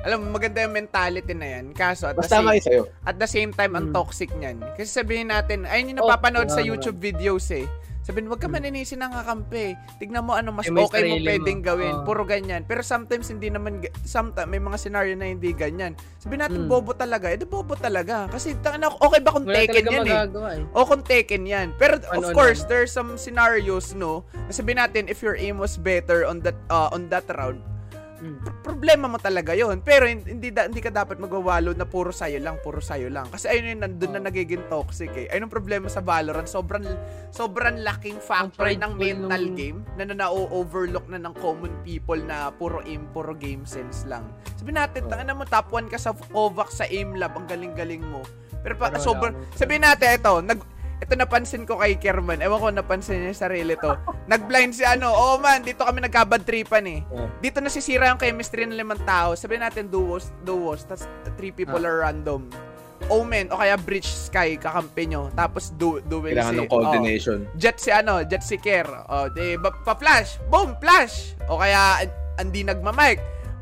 Alam mo, maganda yung mentality na yan. Kaso, at the, Basta same, kayo sa'yo. at the same time, ang Hmm. toxic niyan. Kasi sabihin natin, ayun yung Oh, napapanood sa wala, YouTube videos eh. Sabihin, wag ka maninisi ng kakampi. Tignan mo ano mas Eh, may okay mo pwedeng mo. gawin. Oo. Puro ganyan. Pero sometimes hindi naman, sometimes may mga scenario na hindi ganyan. Sabihin natin, Hmm. bobo talaga. Eh, di bobo talaga. Kasi, tangina, okay ba kung Wala taken yan eh? magagawa eh. O kung taken yan. Pero of Ano, ano, course, ano. there's some scenarios, no? Sabihin natin, if your aim was better on that uh, on that round, Mm. pr- problema mo talaga yon Pero hin- hindi da- hindi ka dapat magwawalo na puro sayo lang, puro sayo lang. Kasi ayun yung nandun na nagiging toxic eh. Ayun ang problema sa Valorant. Sobrang sobrang laking factor ng mental nung- game na na na-overlook na ng common people na puro aim, puro game sense lang. Sabihin natin, Oh. tanga mo top 1 ka sa Kovac sa aim lab, ang galing-galing mo. Pero pa, Pero sobrang, sabihin natin ito, nag, ito napansin ko kay Kerman. Ewan ko napansin niya sa sarili to. Nag-blind si ano, oh man, dito kami nagkabad tripan eh. Oh. Dito nasisira yung chemistry ng limang tao. Sabihin natin duos, duos, tas three people Ah. are random. Omen, o kaya Bridge Sky, kakampi nyo. Tapos du duel Kailangan si... ng coordination. oh, jet si ano, jet si Ker. O, di, ba, pa-flash. Boom, flash. O kaya, andi nagmamike.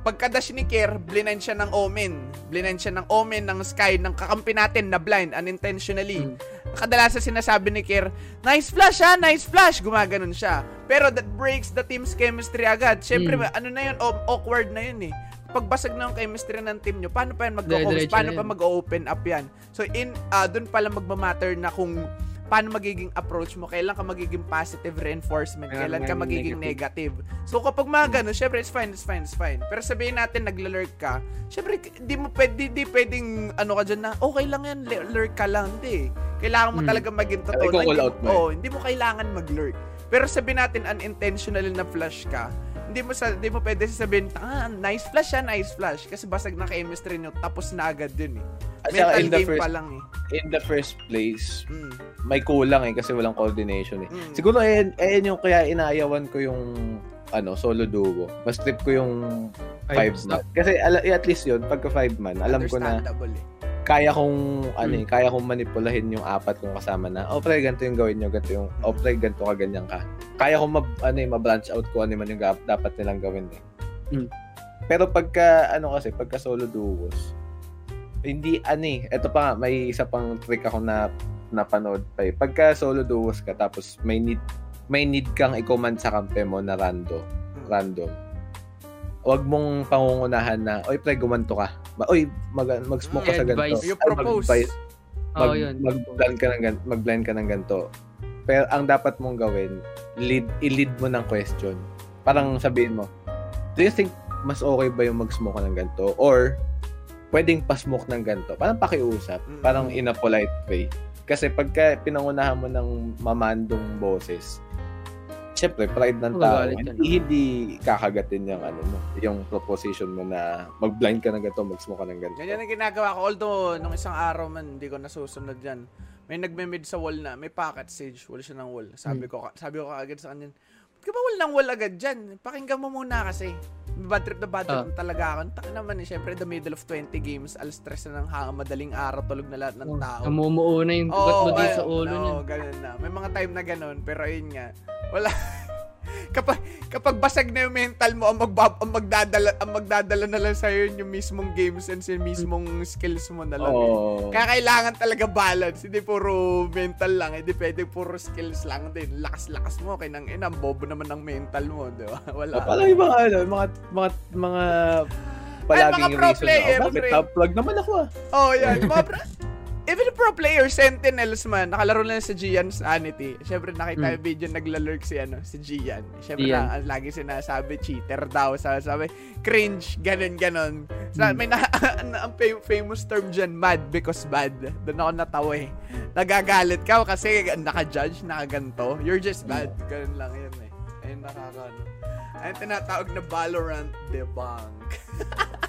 Pagka-dash ni Ker, blind siya ng Omen. Blind siya ng Omen, ng Sky, ng kakampi natin na blind, unintentionally. Mm. Kadalasan sinasabi ni Ker, nice flash ha, nice flash. Gumaganon siya. Pero that breaks the team's chemistry agad. Siyempre, Mm. ano na yun, aw- awkward na yun eh. Pagbasag na yung chemistry ng team nyo, paano pa yan? Dire-diretso Paano pa mag-open up yan? So, in, uh, dun pala magmamatter na kung paano magiging approach mo, kailan ka magiging positive reinforcement, Kailan kailan ka magiging negative. So, kapag mga ganun, syempre, it's fine, it's fine, it's fine. Pero sabihin natin, naglalurk ka, syempre, di mo pwede, di, pwedeng, ano ka dyan na, okay lang yan, lurk ka lang, hindi. Kailangan mo Mm. talaga maging totoo. Hindi- eh. Oo, hindi mo kailangan mag-lurk. Pero sabihin natin, unintentional na flash ka, hindi mo sa hindi mo pwede sabihin, ah, nice flash yan, nice flash. Kasi basag na chemistry nyo, tapos na agad dun eh. Mental in the game first pa lang eh. in the first place, Mm. may kulang eh kasi walang coordination eh. Mm. Siguro ayan, ayan yung kaya inaayawan ko yung ano, solo duo. Mas trip ko yung five man. Kasi ala, at least yun, pagka five man, alam ko na eh. Kaya kong ano Hmm. eh, kaya kong manipulahin yung apat kong kasama na, oh pre, ganito yung gawin nyo, ganito yung, oh pre, ganito ka, ganyan ka. Kaya kong mab, ano eh, ma-branch out ko ano man yung dapat nilang gawin eh. Hmm. Pero pagka, ano kasi, pagka solo duos, hindi, ano eh, eto pa nga, may isa pang trick ako na napanood pa eh. Pagka solo duos ka, tapos may need, may need kang i-command sa kampe mo na random, random. Huwag mong pangungunahan na, oy pre, gumanto ka. Oy, mag, mag-smoke ka sa ganito. You Ay, propose. mag-advise Oo, mag, yun. mag-plan ka ng mag-plan ka ng ganito. Pero ang dapat mong gawin, lead, i-lead mo ng question. Parang sabihin mo, do you think mas okay ba yung mag-smoke ka ng ganito? Or, pwedeng pa-smoke ng ganito? Parang pakiusap. Mm. Parang in a polite way. Kasi pagka pinangunahan mo ng mamandong boses, syempre, pride ng tao, hindi, hindi kakagatin yung, ano mo, yung proposition mo na mag-blind ka ng ganito, mag-smoke ka ng ganito. Ganyan ang ginagawa ko. Although, nung isang araw man, hindi ko nasusunod yan. May nagme-mid sa wall na, may pocket sage, wala siya ng wall. Sabi Hmm. ko, sabi ko agad sa kanya, ba't ka ba wala ng wall agad dyan? Pakinggan mo muna kasi. Bad trip na bad trip na talaga ako. Taka naman eh, syempre, the middle of 20 games, al stress na ng hanga, madaling araw, tulog na lahat ng tao. Namumuo na yung ugat mo din ayun, sa ulo oo, niya. ganun na. May mga time na ganun, pero ayun nga, wala. kapag kapag basag na yung mental mo, ang, magbab, ang magdadala ang magdadala na lang sa yung mismong game sense, yung mismong skills mo na lang. eh. Oo. Kaya kailangan talaga balance, hindi puro mental lang, hindi pwede puro skills lang din. Lakas-lakas mo, kaya nang ina, ang bobo naman ng mental mo, di ba? Wala. Oh, Parang yung mga, ano, mga, mga, mga palaging mga pro reason player, na, oh, bakit top plug naman ako ah. Oh, yan. Mga pro- Even pro player, Sentinels man, nakalaro na sa Gian Sanity. Siyempre, nakita Hmm. yung video, naglalurk si, ano, si Gian. Siyempre, Gian. na, lagi sinasabi, cheater daw. Sabi, sabi cringe, ganun, ganun. Sa, Hmm. May na, ang fam- famous term dyan, mad because bad. Doon ako natawa eh. Nagagalit ka kasi naka-judge, nakaganto. You're just bad. Ganun lang yun eh. Ayun, nakaka, ano. Ayun, tinatawag na Valorant debunk.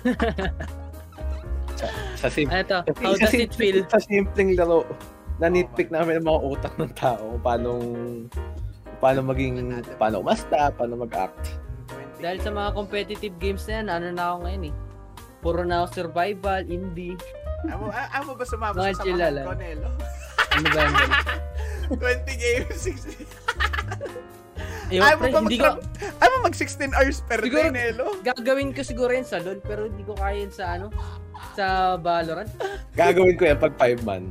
Sa sim- Ano to? How does it feel? Sa simpleng laro, na nitpick namin ang mga utak ng tao paano paano maging paano umasta, paano mag-act. 20. Dahil sa mga competitive games na yan, ano na ako ngayon eh. Puro na ako survival, indie. Amo, amo ba sumama Mga sa samahan lang. ko, Nelo? Ano ba yan? 20 games, 60. Ayun, Ayaw pre, ba hindi ko, mag- Ayaw mo mag 16 hours per Siguro- day, Nelo? gagawin ko siguro yan sa LoL, pero hindi ko kaya sa ano, sa Valorant. Gagawin ko yan pag five man.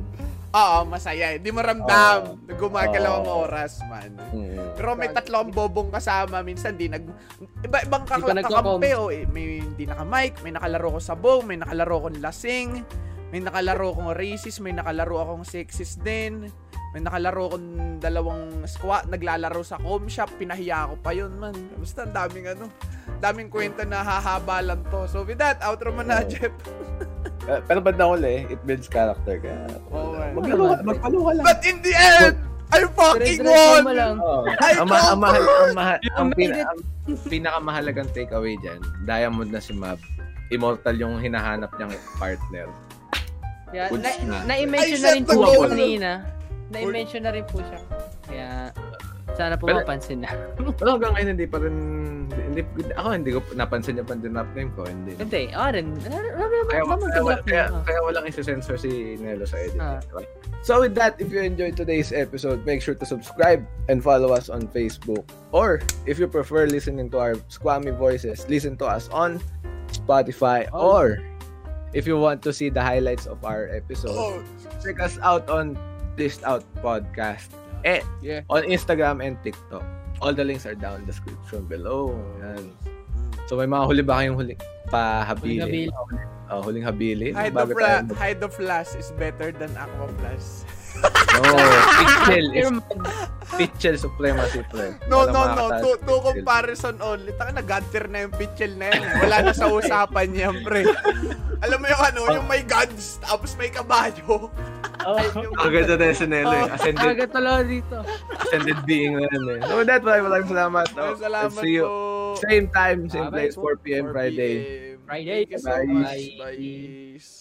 Oo, masaya. Hindi mo ramdam. na Gumagalaw ang oras, man. Mm. Pero may tatlo ang bobong kasama. Minsan di nag... Iba-ibang Di pa kakla- kakampi. O, eh, may hindi naka-mic, may nakalaro ko sa bow, may nakalaro kong lasing, may nakalaro kong racist, may nakalaro akong sexist din. May nakalaro kong dalawang squad, naglalaro sa home shop, pinahiya ko pa yun, man. Basta ang daming ano, daming kwento na hahaba lang to. So with that, outro mo na, Oo. Jeff. Eh, Pero ba't na huli? It builds character ka. Maglaro ka, magpalo ka lang. But in the end, I fucking won! Oo. Ay, ang, ma- ang mahal, ang mahal, ang, pina, pinakamahalagang takeaway dyan, Diamond na si Mab. Immortal yung hinahanap niyang partner. Yeah, na, na. na-mention I na rin po goal. kanina. Na-mention na rin po siya. Kaya, sana po Pero- mapansin na. Pero hanggang ngayon hindi pa rin, hindi, ako hindi ko napansin yung pandinap name ko, hindi. Hindi, ako rin. Kaya, Kaya, kaya, kaya, kaya walang isa-sensor si Nelo sa edit. Ah. So with that, if you enjoyed today's episode, make sure to subscribe and follow us on Facebook. Or if you prefer listening to our squammy voices, listen to us on Spotify. Oh. Or if you want to see the highlights of our episode, Oh, check us out on List Out Podcast. Eh, Yeah. on Instagram and TikTok. All the links are down in the description below. Yan. So may mga huli ba kayong huli pahabili? Huling Oh, huling habili. Hide the, fla- hide the flash is better than aqua flash. No, Pitchell is Pitchell supremacy, pre. No, no, no. sa to Pitchell. comparison only. Taka na, godtier na yung pitchel na yan. Wala na sa usapan niyan, pre. Alam mo yung ano, yung may gods, tapos may kabayo. Ang ganda na si Nelo eh. Ascended, Aga talaga dito. ascended being na yan eh. So with that, maraming maraming salamat. Oh, salamat see you po. same time, same place, po. 4 p.m. 4 Friday. Friday. So Bye. Bye.